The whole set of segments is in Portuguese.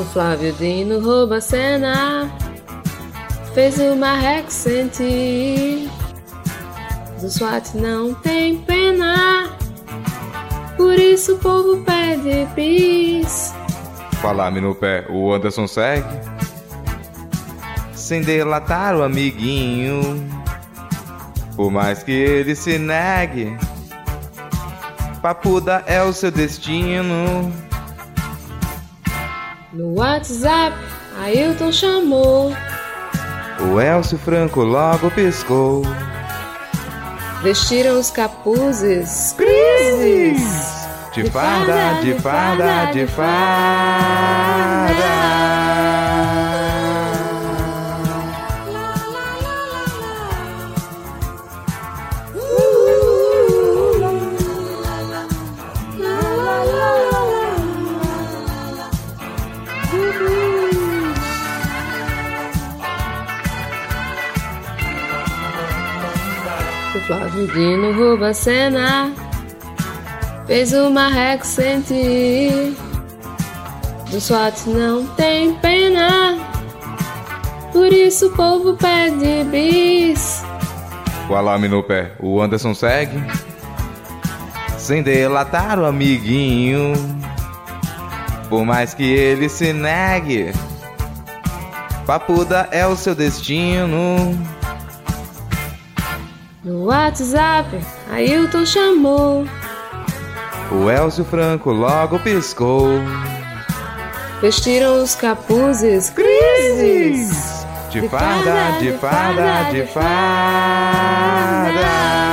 O Flávio Dino rouba a cena, fez o marreco sentir. Do SWAT não tem pena, por isso o povo pede bis. Falar-me no pé, o Anderson segue. Sem delatar o amiguinho, por mais que ele se negue. Papuda é o seu destino. No WhatsApp, Ailton chamou. O Elcio Franco logo piscou. Vestiram os capuzes, crises. De farda, de farda, de farda. Flávio Dino rouba cena, fez o marreco sentir. Do SWAT não tem pena, por isso o povo pede bis. O alarme no pé, o Anderson segue. Sem delatar o amiguinho. Por mais que ele se negue. Papuda é o seu destino. No WhatsApp, Ailton chamou. O Elcio Franco logo piscou. Vestiram os capuzes, crises. De farda, de farda, de Olá,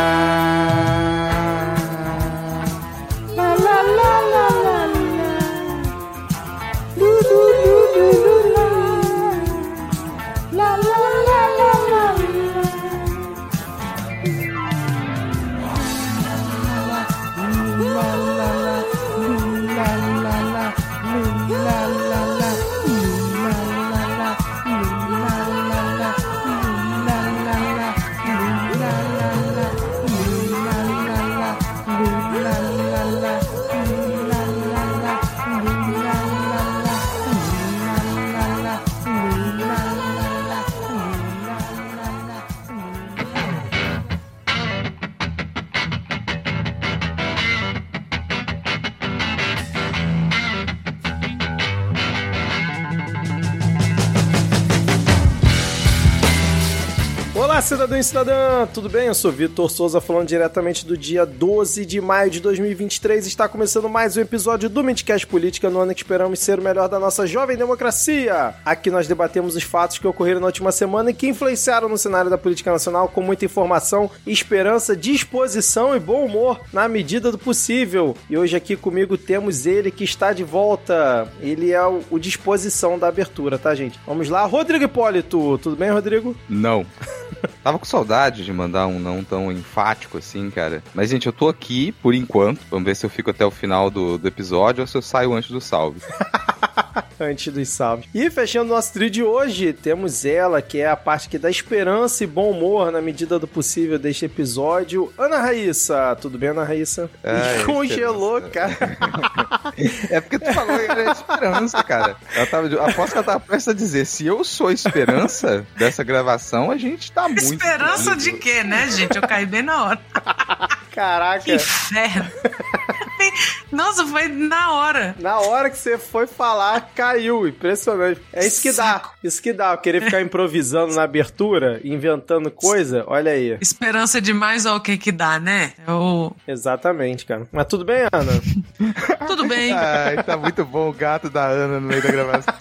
cidadão e cidadã, tudo bem? Eu sou Vitor Souza, falando diretamente do dia 12 de maio de 2023. Está começando mais um episódio do Midcast Política, no ano que esperamos ser o melhor da nossa jovem democracia. Aqui nós debatemos os fatos que ocorreram na última semana e que influenciaram no cenário da política nacional com muita informação, esperança, disposição e bom humor na medida do possível. E hoje aqui comigo temos ele que está de volta. Ele é o, o disposição da abertura, tá, gente? Vamos lá, Rodrigo Hipólito. Tudo bem, Rodrigo? Não. Tava com saudade de mandar um não tão enfático assim, cara. Mas, gente, eu tô aqui por enquanto. Vamos ver se eu fico até o final do, do episódio ou se eu saio antes do salve. antes dos salves. E fechando nosso trio de hoje, temos ela, que é a parte que dá esperança e bom humor na medida do possível deste episódio. Ana Raíssa, tudo bem, Ana Raíssa? É, Congelou, cara. é porque tu falou que era esperança, cara. Ela tava, aposto que ela tava prestes a dizer: se eu sou esperança dessa gravação, a gente tá muito. Esperança de quê, né, gente? Eu caí bem na hora. Caraca. Que inferno. Nossa, foi na hora. Na hora que você foi falar, caiu. Impressionante. É isso que dá. Isso que dá. Querer ficar improvisando na abertura, inventando coisa, olha aí. Esperança demais ao que que dá, né? Eu... Exatamente, cara. Mas tudo bem, Ana? tudo bem. Ai, tá muito bom o gato da Ana no meio da gravação.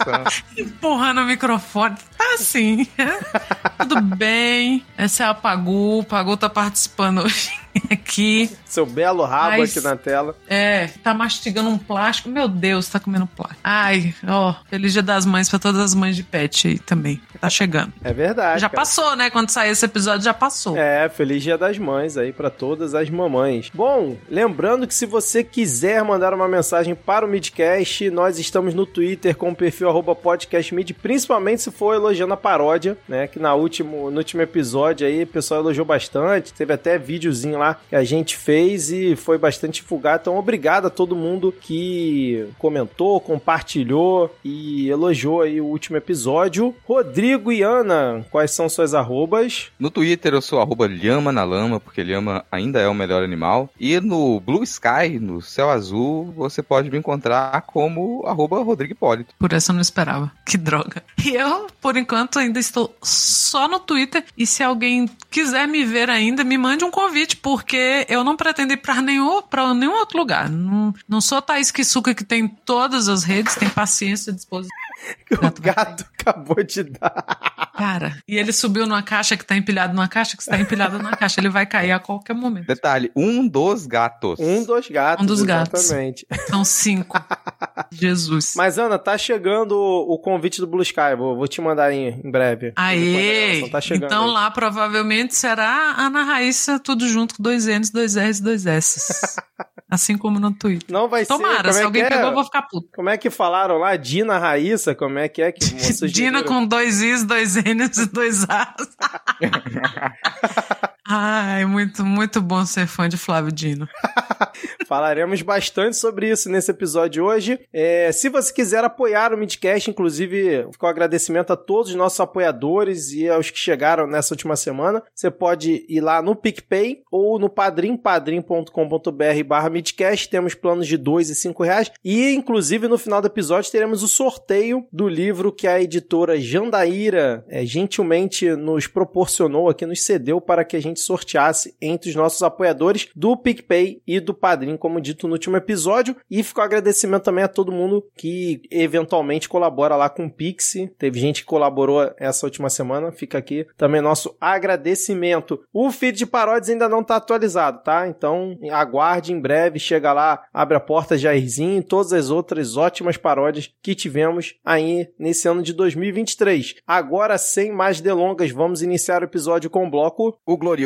Empurrando o microfone. Tá assim. tudo bem. Essa é a Pagu. O Pagu tá participando hoje aqui. Seu belo rabo Mas, aqui na tela. É, tá mastigando um plástico. Meu Deus, tá comendo plástico. Ai, ó, feliz dia das mães pra todas as mães de pet aí também. Tá chegando. É verdade. Já cara. passou, né? Quando sair esse episódio, já passou. É, feliz dia das mães aí para todas as mamães. Bom, lembrando que se você quiser mandar uma mensagem para o Midcast, nós estamos no Twitter com o perfil podcastmid, principalmente se for elogiando a paródia, né? Que na último, no último episódio aí, o pessoal elogiou bastante. Teve até videozinho lá que a gente fez e foi bastante divulgado. Então, obrigado a todo mundo que comentou, compartilhou e elogiou aí o último episódio. Rodrigo e Ana, quais são suas arrobas? No Twitter eu sou arroba Lhama na Lama, porque Lhama ainda é o melhor animal. E no Blue Sky, no céu azul, você pode me encontrar como arroba Rodrigo Hipólito. Por essa eu não esperava. Que droga. E eu, por enquanto, ainda estou só no Twitter. E se alguém quiser me ver ainda, me mande um convite, porque eu não pretendo ir pra nenhum, pra nenhum outro lugar. Não, não sou Thaís Kisuka que tem todas as redes, tem paciência, disposição. o gato acabou de dar. Cara, e ele subiu numa caixa que tá empilhado numa caixa que está empilhada numa caixa. Ele vai cair a qualquer momento. Detalhe, um dos gatos. Um dos gatos. Um dos gatos. Exatamente. São cinco. Jesus. Mas, Ana, tá chegando o convite do Blue Sky. Vou, vou te mandar em, em breve. Aê! Tá chegando então aí. lá provavelmente será Ana Raíssa, tudo junto com dois N's, dois R's e dois S's. assim como no Twitter. Não vai Tomara, ser. se Como é alguém é? pegou, eu vou ficar puto. Como é que falaram lá? Dina Raíssa? Como é que é que Dina com dois Is, dois N's e dois A's. Ai, muito, muito bom ser fã de Flávio Dino. Falaremos bastante sobre isso nesse episódio hoje. É, se você quiser apoiar o Midcast, inclusive, fica um agradecimento a todos os nossos apoiadores e aos que chegaram nessa última semana. Você pode ir lá no PicPay ou no padrim, padrim.com.br barra Midcast. Temos planos de dois e cinco reais. E, inclusive, no final do episódio teremos o sorteio do livro que a editora Jandaíra é, gentilmente nos proporcionou aqui, nos cedeu para que a gente sorteasse entre os nossos apoiadores do PicPay e do Padrim, como dito no último episódio. E fica o agradecimento também a todo mundo que eventualmente colabora lá com o Pix. Teve gente que colaborou essa última semana. Fica aqui também nosso agradecimento. O feed de paródias ainda não está atualizado, tá? Então aguarde em breve, chega lá, abre a porta Jairzinho e todas as outras ótimas paródias que tivemos aí nesse ano de 2023. Agora, sem mais delongas, vamos iniciar o episódio com o bloco O glorioso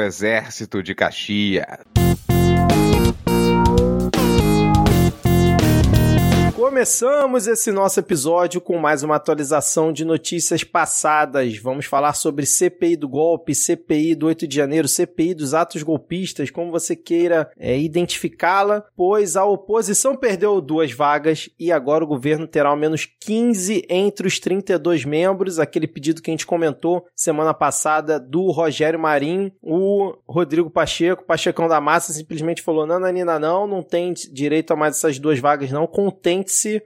exército de Caxias. Começamos esse nosso episódio com mais uma atualização de notícias passadas. Vamos falar sobre CPI do golpe, CPI do 8 de janeiro, CPI dos atos golpistas, como você queira é, identificá-la, pois a oposição perdeu duas vagas e agora o governo terá ao menos 15 entre os 32 membros. Aquele pedido que a gente comentou semana passada do Rogério Marinho, o Rodrigo Pacheco, Pachecão da Massa, simplesmente falou: não, Nanina, não, não tem direito a mais essas duas vagas, não.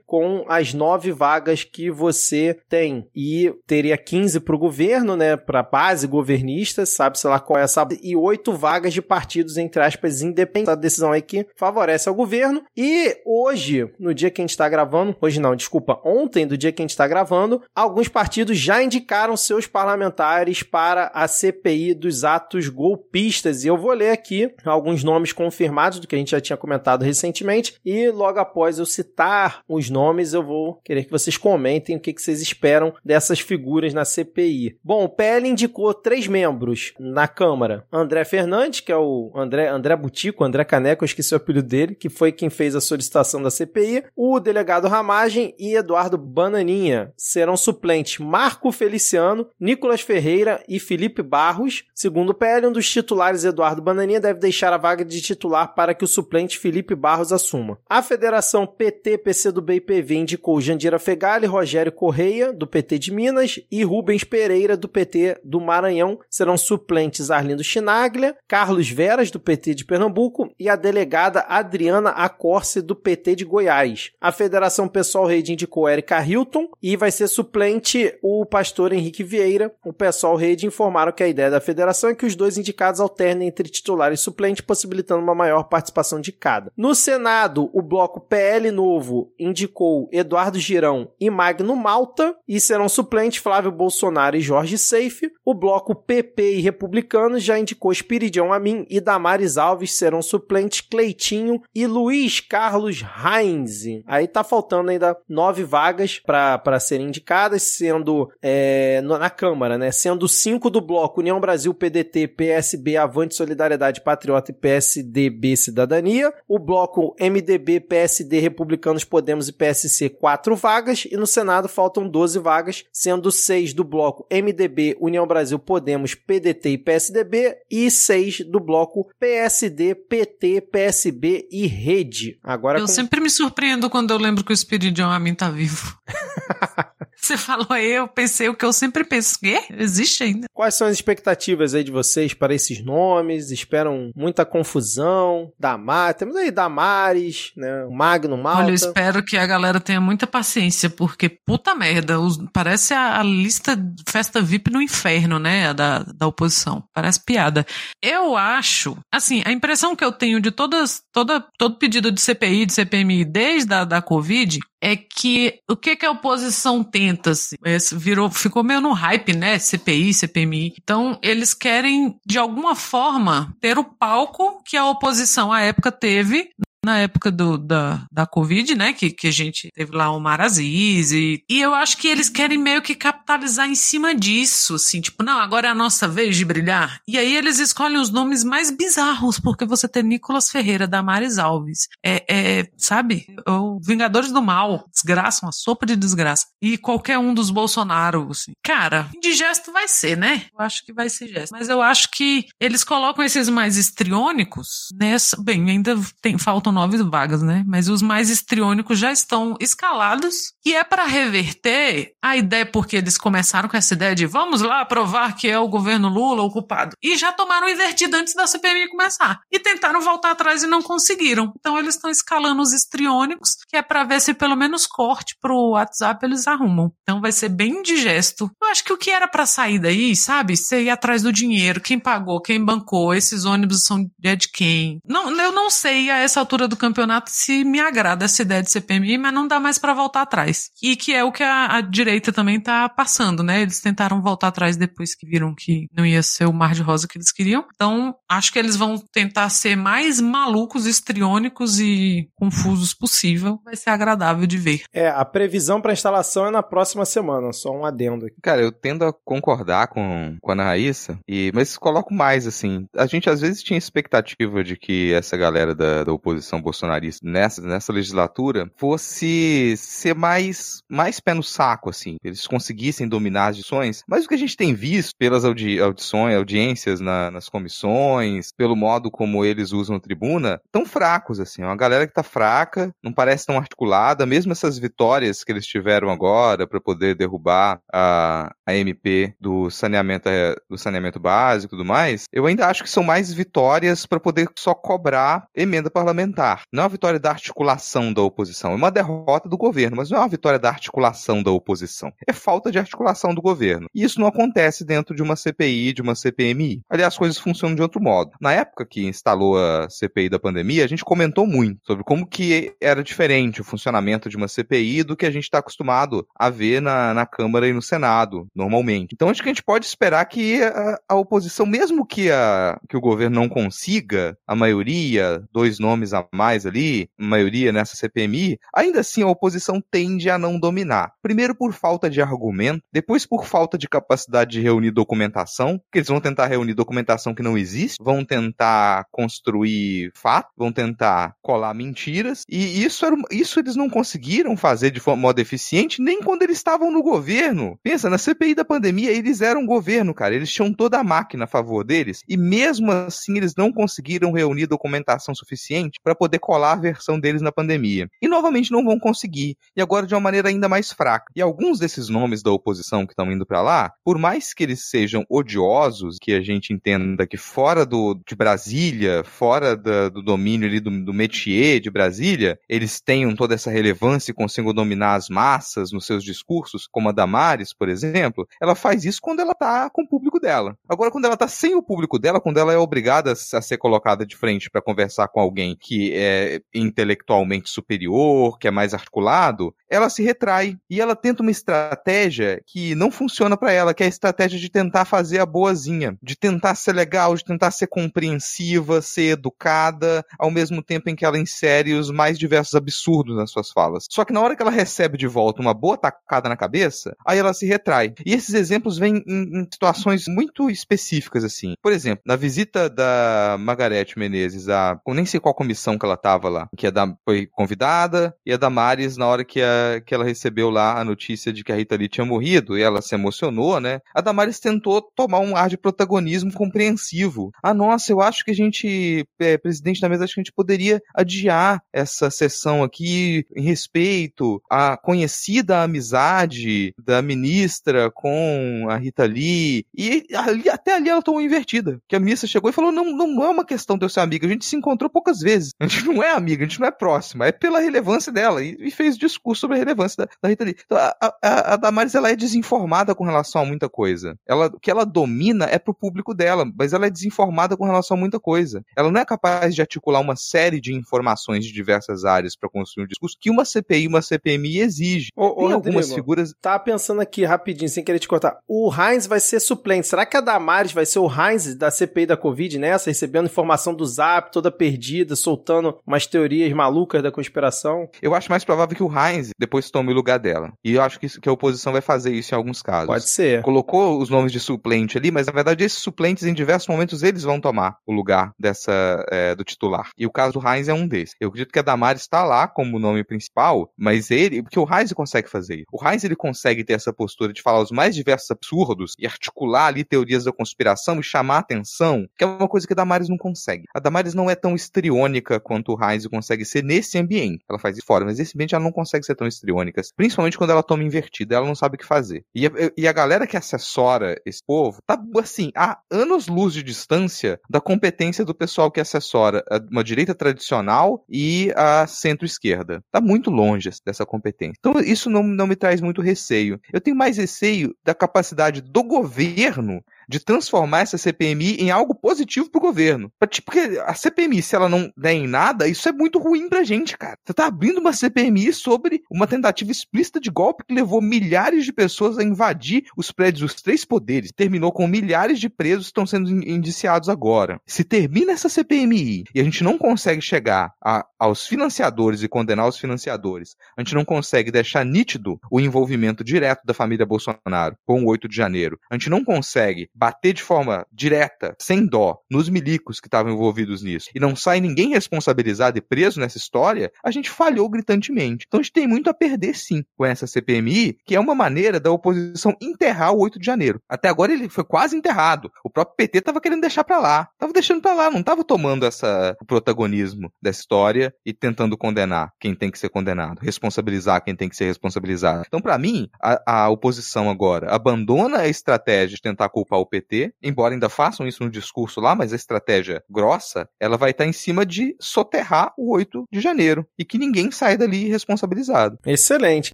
Com as nove vagas que você tem. E teria 15 para o governo, né? Para base governista, sabe-se lá qual é essa. E oito vagas de partidos, entre aspas, independentes. A decisão aí que favorece ao governo. E hoje, no dia que a gente está gravando, hoje não, desculpa, ontem, do dia que a gente está gravando, alguns partidos já indicaram seus parlamentares para a CPI dos atos golpistas. E eu vou ler aqui alguns nomes confirmados do que a gente já tinha comentado recentemente. E logo após eu citar os nomes, eu vou querer que vocês comentem o que, vocês esperam dessas figuras na CPI. Bom, o PL indicou três membros na Câmara. André Fernandes, que é o André, André Butico, André Caneco, eu esqueci o apelido dele, que foi quem fez a solicitação da CPI. O delegado Ramagem e Eduardo Bananinha serão suplentes Marco Feliciano, Nicolas Ferreira e Felipe Barros. Segundo o PL, um dos titulares, Eduardo Bananinha, deve deixar a vaga de titular para que o suplente Felipe Barros assuma. A Federação PT, PCdoB e PV indicou Jandira Fegali, Rogério Correia, do PT de Minas, e Rubens Pereira, do PT do Maranhão. Serão suplentes Arlindo Chinaglia, Carlos Veras, do PT de Pernambuco, e a delegada Adriana Acorce, do PT de Goiás. A Federação Pessoal Rede indicou Erika Hilton e vai ser suplente o pastor Henrique Vieira. O Pessoal Rede informaram que a ideia da federação é que os dois indicados alternem entre titular e suplente, possibilitando uma maior participação de cada. No Senado, o bloco PL Novo indicou Eduardo Girão e Magno Malta e serão suplentes Flávio Bolsonaro e Jorge Seife. O bloco PP e Republicanos já indicou Espiridião Amin e Damares Alves serão suplentes Cleitinho e Luiz Carlos Heinz. Aí tá faltando ainda nove vagas para serem indicadas, sendo é, na Câmara, né? Sendo cinco do bloco União Brasil, PDT, PSB, Avante Solidariedade Patriota e PSDB Cidadania. O bloco MDB, PSD, Republicanos Podemos Podemos e PSC, quatro vagas. E no Senado faltam 12 vagas, sendo seis do bloco MDB, União Brasil, Podemos, PDT e PSDB. E seis do bloco PSD, PT, PSB e Rede. Agora Eu com... sempre me surpreendo quando eu lembro que o Espírito Amin tá vivo. Você falou aí, eu pensei o que eu sempre penso. Quê? Existe ainda. Quais são as expectativas aí de vocês para esses nomes? Esperam muita confusão? Damar, temos aí Damares, né? O Magno Malta. Olha, eu espero que a galera tenha muita paciência, porque puta merda, os- parece a, a lista de festa VIP no inferno, né? a Da, da oposição. Parece piada. Eu acho, assim, a impressão que eu tenho de todas, toda, todo pedido de CPI, de CPMI desde a da Covid é que o que, que a oposição tenta? Assim, Esse virou, ficou meio no hype, né? CPI, CPMI. Então, eles querem, de alguma forma, ter o palco que a oposição à época teve na época do, da, da Covid, né? Que, que a gente teve lá o Mar Aziz e, e eu acho que eles querem meio que capitalizar em cima disso, assim, tipo, não, agora é a nossa vez de brilhar. E aí eles escolhem os nomes mais bizarros, porque você tem Nicolas Ferreira, Damares Alves, é, é sabe? O Vingadores do Mal, desgraça, uma sopa de desgraça. E qualquer um dos Bolsonaro, assim. Cara, indigesto vai ser, né? Eu acho que vai ser gesto. Mas eu acho que eles colocam esses mais histriônicos nessa. Bem, ainda tem, faltam nove vagas, né? Mas os mais histriônicos já estão escalados. E é para reverter a ideia, porque eles começaram com essa ideia de vamos lá provar que é o governo Lula o culpado. E já tomaram invertido antes da CPMI começar. E tentaram voltar atrás e não conseguiram. Então eles estão escalando os histriônicos, que é para ver se pelo menos corte pro WhatsApp eles arrumam. Então vai ser bem indigesto. Eu acho que o que era para sair daí, sabe? Você ir atrás do dinheiro, quem pagou, quem bancou, esses ônibus são de quem. Não, eu não sei a essa altura do campeonato se me agrada essa ideia de CPMI, mas não dá mais para voltar atrás. E que é o que a, a direita também tá passando, né? Eles tentaram voltar atrás depois que viram que não ia ser o mar de rosa que eles queriam. Então, acho que eles vão tentar ser mais malucos, histriônicos e confusos possível. Vai ser agradável de ver. É, a previsão para instalação é na próxima semana, só um adendo aqui. Cara, eu tendo a concordar com, com a Ana Raíssa, e, mas coloco mais, assim. A gente às vezes tinha expectativa de que essa galera da, da oposição bolsonarista nessa, nessa legislatura fosse ser mais, mais pé no saco, assim. Eles conseguissem dominar as audições. Mas o que a gente tem visto pelas audi audições, audiências na- nas comissões, pelo modo como eles usam a tribuna, tão fracos, assim. É uma galera que tá fraca, não parece tão articulada, mesmo essas vitórias que eles tiveram agora para poder derrubar a, a MP do saneamento, eh, do saneamento básico e tudo mais, eu ainda acho que são mais vitórias para poder só cobrar emenda parlamentar. Não é uma vitória da articulação da oposição, é uma derrota do governo, mas não é uma vitória da articulação da oposição. É falta de articulação do governo. E isso não acontece dentro de uma CPI, de uma CPMI. Aliás, as coisas funcionam de outro modo. Na época que instalou a CPI da pandemia, a gente comentou muito sobre como que era diferente o funcionamento de uma CPI do que a gente está acostumado a ver na, na Câmara e no Senado, normalmente. Então, acho que a gente pode esperar que a, a oposição, mesmo que, a, que o governo não consiga a maioria, dois nomes a mais ali, maioria nessa CPMI, ainda assim a oposição tende a não dominar. Primeiro por falta de argumento, depois por falta de capacidade de reunir documentação, porque eles vão tentar reunir documentação que não existe, vão tentar construir fatos, vão tentar colar mentiras, e isso, era, isso eles não conseguiram fazer de forma modo eficiente nem quando eles estavam no governo. Pensa, na CPI da pandemia, eles eram governo, cara, eles tinham toda a máquina a favor deles, e mesmo assim eles não conseguiram reunir documentação suficiente para poder colar a versão deles na pandemia. E novamente não vão conseguir, e agora de uma maneira ainda mais fraca. E alguns desses nomes da oposição que estão indo para lá, por mais que eles sejam odiosos, que a gente entenda que fora do, de Brasília, fora da, do domínio ali do, do métier de Brasília, eles tenham toda essa relevância e consigam dominar as massas nos seus discursos, como a Damares, por exemplo, ela faz isso quando ela tá com o público dela. Agora, quando ela tá sem o público dela, quando ela é obrigada a ser colocada de frente para conversar com alguém que é intelectualmente superior, que é mais articulado, ela se retrai e ela tenta uma estratégia que não funciona para ela, que é a estratégia de tentar fazer a boazinha, de tentar ser legal, de tentar ser compreensiva, ser educada, ao mesmo tempo em que ela insere os mais diversos absurdos nas suas falas. Só que na hora que ela recebe de volta uma boa tacada na cabeça, aí ela se retrai. E esses exemplos vêm em, em situações muito específicas, assim. Por exemplo, na visita da Margarete Menezes a, nem sei qual comissão que ela tava lá, que a da, foi convidada, e a Damares, na hora que, a, que ela recebeu lá a notícia de que a Rita Lee tinha morrido, e ela se emocionou, né? A Damares tentou tomar um ar de protagonismo compreensivo. Ah, nossa, eu acho que a gente, é, presidente da mesa, acho que a gente poderia adiar essa sessão aqui em respeito à conhecida amizade da ministra com a Rita Lee. E ali, até ali ela tomou invertida. Que a ministra chegou e falou: não, não é uma questão de eu ser amiga, a gente se encontrou poucas vezes. A gente não é amiga, a gente não é próxima, é pela relevância dela. E, e fez discurso sobre a relevância da, da Rita Lee. Então, a, a, a Damares ela é desinformada com relação a muita coisa. Ela, o que ela domina é pro público dela, mas ela é desinformada com relação a muita coisa. Ela não é capaz de articular uma série de informações de diversas áreas para construir um discurso que uma CPI e uma CPMI exige. Ô, Tem ô, algumas Rodrigo, figuras. Tá pensando aqui rapidinho, sem querer te cortar. O Heinz vai ser suplente. Será que a Damares vai ser o Heinz da CPI da Covid nessa, recebendo informação do Zap, toda perdida, soltando umas teorias malucas da conspiração? Eu acho mais provável que o Heinz depois tome o lugar dela. E eu acho que, isso, que a oposição vai fazer isso em alguns casos. Pode ser. Colocou os nomes de suplente ali, mas na verdade esses suplentes em diversos momentos eles vão tomar o lugar dessa é, do titular. E o caso do Heinz é um desses. Eu acredito que a Damares está lá como nome principal, mas ele, porque o Heinz consegue fazer. O Heinz ele consegue ter essa postura de falar os mais diversos absurdos e articular ali teorias da conspiração e chamar atenção, que é uma coisa que a Damares não consegue. A Damares não é tão estriônica quanto o Heinz consegue ser nesse ambiente. Ela faz isso fora, mas nesse ambiente ela não consegue ser tão estriônica. Principalmente quando ela toma invertida, ela não sabe o que fazer. E a, e a galera que assessora esse povo tá, assim, há anos-luz de distância da competência do pessoal que assessora uma direita tradicional e a centro-esquerda. Tá muito longe dessa competência. Então isso não, não me traz muito receio. Eu tenho mais receio da capacidade do governo de transformar essa CPMI em algo positivo pro governo. Porque a CPMI, se ela não der em nada, isso é muito ruim pra gente, cara. Você tá abrindo uma CPMI sobre uma tentativa explícita de golpe que levou milhares de pessoas a invadir os prédios dos três poderes. Terminou com milhares de presos que estão sendo indiciados agora. Se termina essa CPMI e a gente não consegue chegar a, aos financiadores e condenar os financiadores, a gente não consegue deixar nítido o envolvimento direto da família Bolsonaro com o 8 de janeiro, a gente não consegue bater de forma direta, sem dó, nos milicos que estavam envolvidos nisso, e não sai ninguém responsabilizado e preso nessa história, a gente falhou gritantemente. Então a gente tem muito a perder sim com essa CPMI, que é uma maneira da oposição enterrar o 8 de janeiro. Até agora ele foi quase enterrado. O próprio PT estava querendo deixar para lá. Tava deixando para lá, não estava tomando essa o protagonismo dessa história e tentando condenar quem tem que ser condenado, responsabilizar quem tem que ser responsabilizado. Então para mim, a, a oposição agora abandona a estratégia de tentar culpar o PT, embora ainda façam isso no discurso lá, mas a estratégia grossa, ela vai estar em cima de soterrar o 8 de janeiro e que ninguém saia dali responsabilizado. Excelente,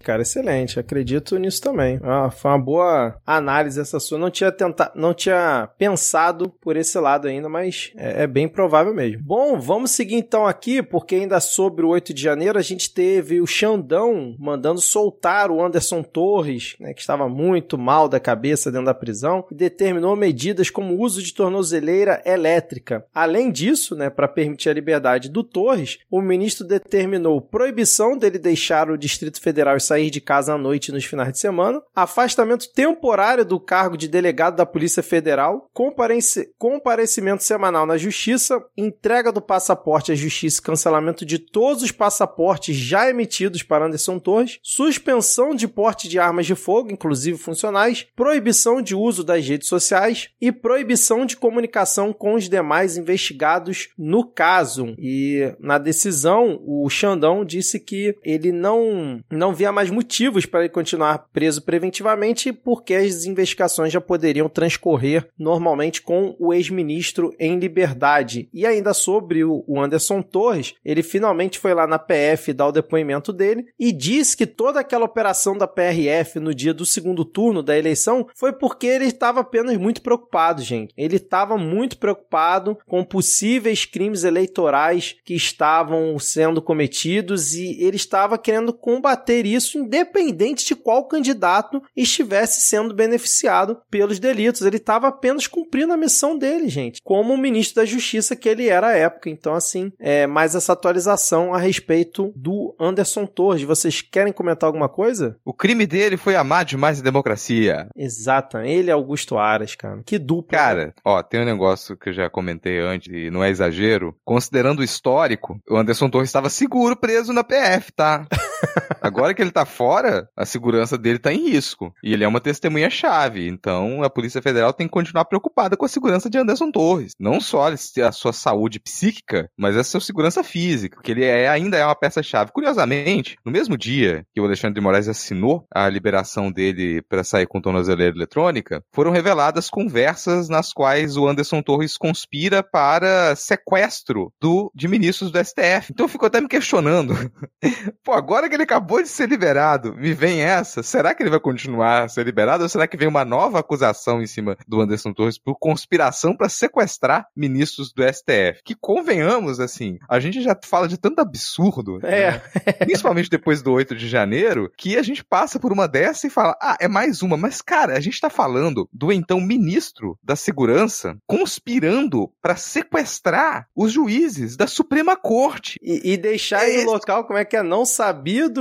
cara, excelente. Acredito nisso também. Ah, foi uma boa análise essa sua. Não tinha tentado, não tinha pensado por esse lado ainda, mas é, é bem provável mesmo. Bom, vamos seguir então aqui, porque ainda sobre o 8 de janeiro a gente teve o Xandão mandando soltar o Anderson Torres, né, que estava muito mal da cabeça dentro da prisão, e determinou determinou medidas como o uso de tornozeleira elétrica. Além disso, né, para permitir a liberdade do Torres, o ministro determinou proibição dele deixar o Distrito Federal e sair de casa à noite nos finais de semana, afastamento temporário do cargo de delegado da Polícia Federal, compareci comparecimento semanal na Justiça, entrega do passaporte à Justiça e cancelamento de todos os passaportes já emitidos para Anderson Torres, suspensão de porte de armas de fogo, inclusive funcionais, proibição de uso das redes sociais sociais e proibição de comunicação com os demais investigados no caso. E na decisão, o Xandão disse que ele não, não via mais motivos para ele continuar preso preventivamente porque as investigações já poderiam transcorrer normalmente com o ex-ministro em liberdade. E ainda sobre o Anderson Torres, ele finalmente foi lá na PF dar o depoimento dele e disse que toda aquela operação da PRF no dia do segundo turno da eleição foi porque ele estava apenas muito preocupado, gente. Ele estava muito preocupado com possíveis crimes eleitorais que estavam sendo cometidos e ele estava querendo combater isso independente de qual candidato estivesse sendo beneficiado pelos delitos. Ele estava apenas cumprindo a missão dele, gente, como ministro da Justiça que ele era à época. Então, assim, é mais essa atualização a respeito do Anderson Torres. Vocês querem comentar alguma coisa? O crime dele foi amar demais a democracia. Exato, ele é Augusto Aras. Cara. Que dupla. Cara, ó, tem um negócio que eu já comentei antes, e não é exagero. Considerando o histórico, o Anderson Torres estava seguro preso na PF, tá? Agora que ele tá fora, a segurança dele tá em risco. E ele é uma testemunha-chave. Então a Polícia Federal tem que continuar preocupada com a segurança de Anderson Torres. Não só a sua saúde psíquica, mas a sua segurança física, porque ele é, ainda é uma peça-chave. Curiosamente, no mesmo dia que o Alexandre de Moraes assinou a liberação dele para sair com tornozeleira eletrônica, foram reveladas conversas nas quais o Anderson Torres conspira para sequestro do, de ministros do STF. Então eu fico até me questionando. Pô, agora que ele acabou de ser liberado, me vem essa. Será que ele vai continuar a ser liberado ou será que vem uma nova acusação em cima do Anderson Torres por conspiração para sequestrar ministros do STF? Que convenhamos, assim, a gente já fala de tanto absurdo, É. né? principalmente depois do 8 de janeiro, que a gente passa por uma dessa e fala: ah, é mais uma. Mas, cara, a gente tá falando do então ministro da Segurança conspirando para sequestrar os juízes da Suprema Corte. E, e deixar É em esse- local, como é que é? Não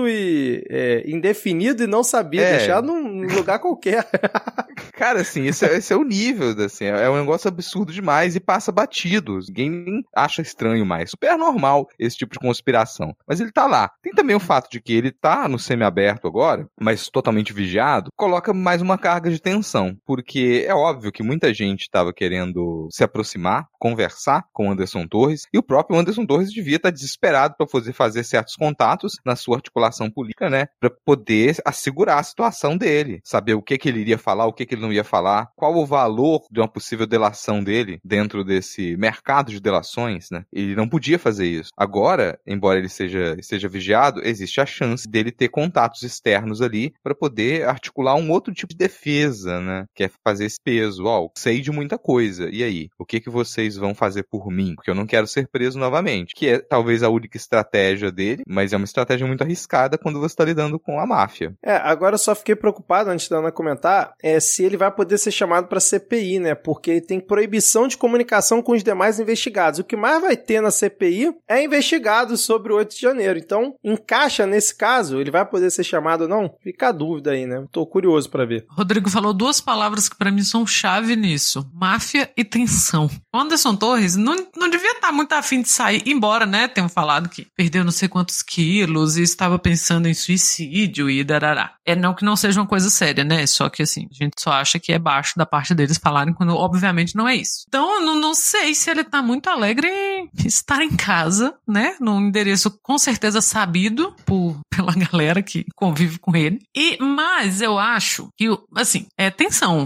e. é, indefinido e não sabido. É. Deixar num lugar qualquer. Cara, assim, esse é, esse é o nível, assim, é um negócio absurdo demais e passa batido. Ninguém nem acha estranho mais. Super normal esse tipo de conspiração. Mas ele tá lá. Tem também o fato de que ele tá no semiaberto agora, mas totalmente vigiado, coloca mais uma carga de tensão. Porque é óbvio que muita gente estava querendo se aproximar, conversar com o Anderson Torres, e o próprio Anderson Torres devia estar desesperado para fazer, fazer certos contatos na sua articulação política, né? Para poder assegurar a situação dele, saber o que, que ele iria falar, o que, que ele não ia falar, qual o valor de uma possível delação dele dentro desse mercado de delações, né? Ele não podia fazer isso. Agora, embora ele seja, seja vigiado, existe a chance dele ter contatos externos ali para poder articular um outro tipo de defesa, né? Que é fazer esse peso. Ó, sei de muita coisa. E aí? O que que vocês vão fazer por mim? Porque eu não quero ser preso novamente. Que é talvez a única estratégia dele, mas é uma estratégia muito arriscada quando você está lidando com a máfia. É, agora eu só fiquei preocupado antes da Ana comentar é se ele vai poder ser chamado para CPI, né? Porque ele tem proibição de comunicação com os demais investigados. O que mais vai ter na CPI é investigados sobre o 8 de janeiro. Então, encaixa nesse caso, ele vai poder ser chamado ou não? Fica a dúvida aí, né? Tô curioso para ver. Rodrigo falou duas palavras que pra mim são chave nisso: máfia e tensão. O Anderson Torres não, não devia estar muito afim de sair, embora, né, tenham falado que perdeu não sei quantos quilos e estava pensando em suicídio e darará. É não que não seja uma coisa séria, né? Só que assim, a gente só acha que é baixo da parte deles falarem quando obviamente não é isso. Então, eu não, não sei se ele tá muito alegre estar em casa, né? Num endereço com certeza sabido por, pela galera que convive com ele. E, mas eu acho que, assim, é.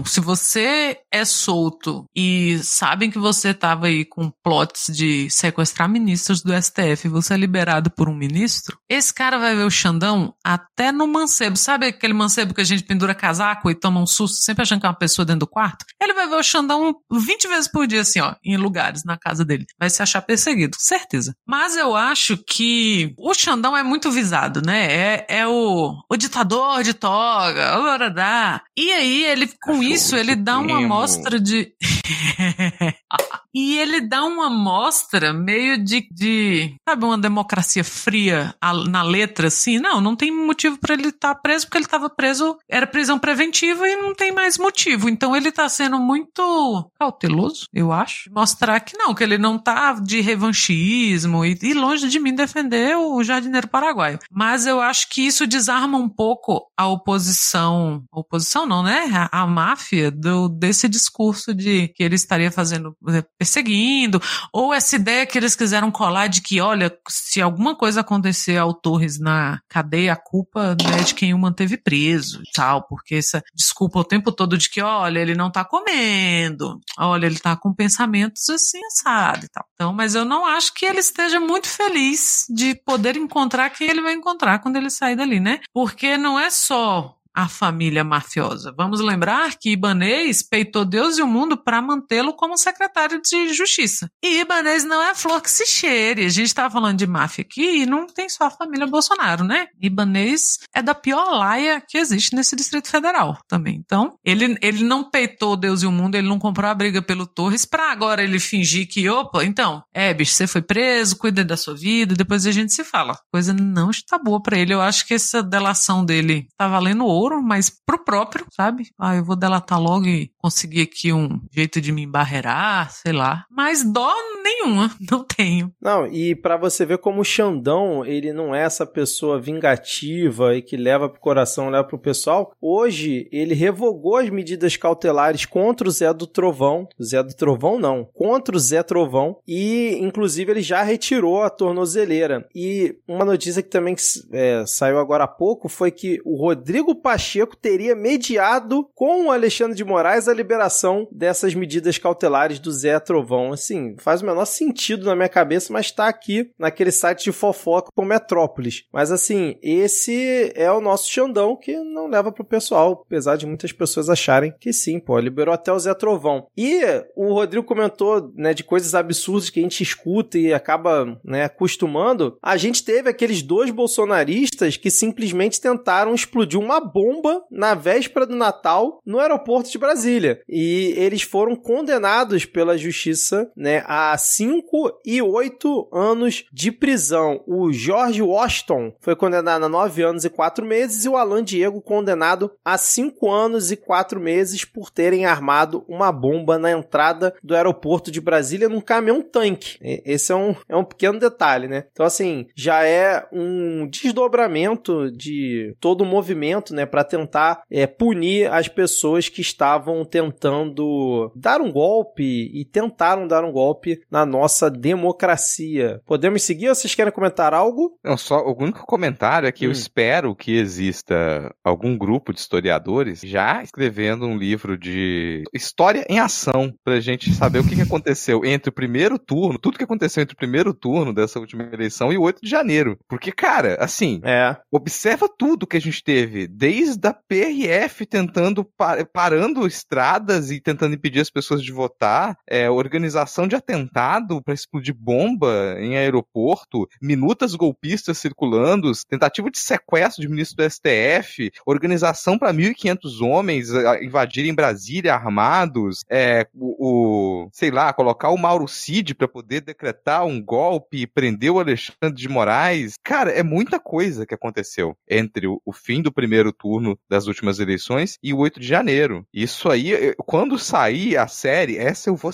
Se você é solto e sabem que você tava aí com plots de sequestrar ministros do STF você é liberado por um ministro, esse cara vai ver o Xandão até no mancebo. Sabe aquele mancebo que a gente pendura casaco e toma um susto sempre achando que é uma pessoa dentro do quarto? Ele vai ver o Xandão 20 vezes por dia, assim, ó, em lugares na casa dele. Vai se achar perseguido, certeza. Mas eu acho que o Xandão é muito visado, né? É, é o, o ditador de toga, o Oradá. E aí, ele, com isso, ele dá uma amostra de. E ele dá uma amostra meio de, de sabe, uma democracia fria na letra, assim. Não, não tem motivo pra ele estar preso, porque ele estava preso, era prisão preventiva e não tem mais motivo. Então ele tá sendo muito cauteloso, eu acho. Mostrar que não, que ele não tá de revanchismo e, e longe de mim defender o jardineiro paraguaio. Mas eu acho que isso desarma um pouco a oposição, a oposição não, né? A, a máfia do, desse discurso de que ele estaria fazendo, eh, perseguindo, ou essa ideia que eles quiseram colar de que, olha, se alguma coisa acontecer ao Torres na cadeia, a culpa né, é de quem o manteve preso e tal, porque essa desculpa o tempo todo de que, olha, ele não tá comendo, olha, ele tá com pensamentos assim, assado e tal. Então, mas eu não acho que ele esteja muito feliz de poder encontrar quem ele vai encontrar quando ele sair dali, né? Porque não é só a família mafiosa. Vamos lembrar que Ibanez peitou Deus e o mundo para mantê-lo como secretário de justiça. E Ibanez não é a flor que se cheire. A gente estava falando de máfia aqui e não tem só a família Bolsonaro, né? Ibanez é da pior laia que existe nesse Distrito Federal também. Então, ele, ele não peitou Deus e o mundo, ele não comprou a briga pelo Torres para agora ele fingir que, opa, então, é, bicho, você foi preso, cuida da sua vida, depois a gente se fala. Coisa não está boa para ele. Eu acho que essa delação dele tá valendo ouro mas pro próprio, sabe? Ah, eu vou delatar logo e conseguir aqui um jeito de me embarrear, sei lá. Mas dó nenhuma, não tenho. Não, e para você ver como o Xandão, ele não é essa pessoa vingativa e que leva pro coração, leva pro pessoal. Hoje, ele revogou as medidas cautelares contra o Zé do Trovão. Zé do Trovão não, contra o Zé Trovão. E, inclusive, ele já retirou a tornozeleira. E uma notícia que também é, saiu agora há pouco foi que o Rodrigo Pacheco teria mediado com o Alexandre de Moraes a liberação dessas medidas cautelares do Zé Trovão. Assim, faz o menor sentido na minha cabeça, mas tá aqui naquele site de fofoca por Metrópolis. Mas assim, esse é o nosso Xandão que não leva pro pessoal, apesar de muitas pessoas acharem que sim, pô, liberou até o Zé Trovão. E o Rodrigo comentou, né, de coisas absurdas que a gente escuta e acaba, né, acostumando. A gente teve aqueles dois bolsonaristas que simplesmente tentaram explodir uma bomba na véspera do Natal no aeroporto de Brasília. E eles foram condenados pela justiça, né, a 5 e 8 anos de prisão. O George Washington foi condenado a 9 anos e 4 meses e o Alan Diego condenado a 5 anos e 4 meses por terem armado uma bomba na entrada do aeroporto de Brasília num caminhão-tanque. Esse é um, é um pequeno detalhe, né? Então, assim, já é um desdobramento de todo o movimento, né, para tentar é, punir as pessoas que estavam tentando dar um golpe e tentaram dar um golpe na nossa democracia. Podemos seguir ou vocês querem comentar algo? Não, só o único comentário é que hum. eu espero que exista algum grupo de historiadores já escrevendo um livro de história em ação pra gente saber o que, que aconteceu entre o primeiro turno, tudo que aconteceu entre o primeiro turno dessa última eleição e o 8 de janeiro. Porque, cara, assim, é. observa tudo que a gente teve, desde a PRF tentando par parando estradas e tentando impedir as pessoas de votar, é, organização de atentado para explodir bomba em aeroporto, minutas golpistas circulando, tentativa de sequestro de ministro do STF, organização para 1.500 homens invadirem Brasília armados, é, o, o, sei lá, colocar o Mauro Cid para poder decretar um golpe e prender o Alexandre de Moraes. Cara, é muita coisa que aconteceu entre o, o fim do primeiro turno das últimas eleições e o 8 de janeiro. Isso aí, quando sair a série, essa eu vou.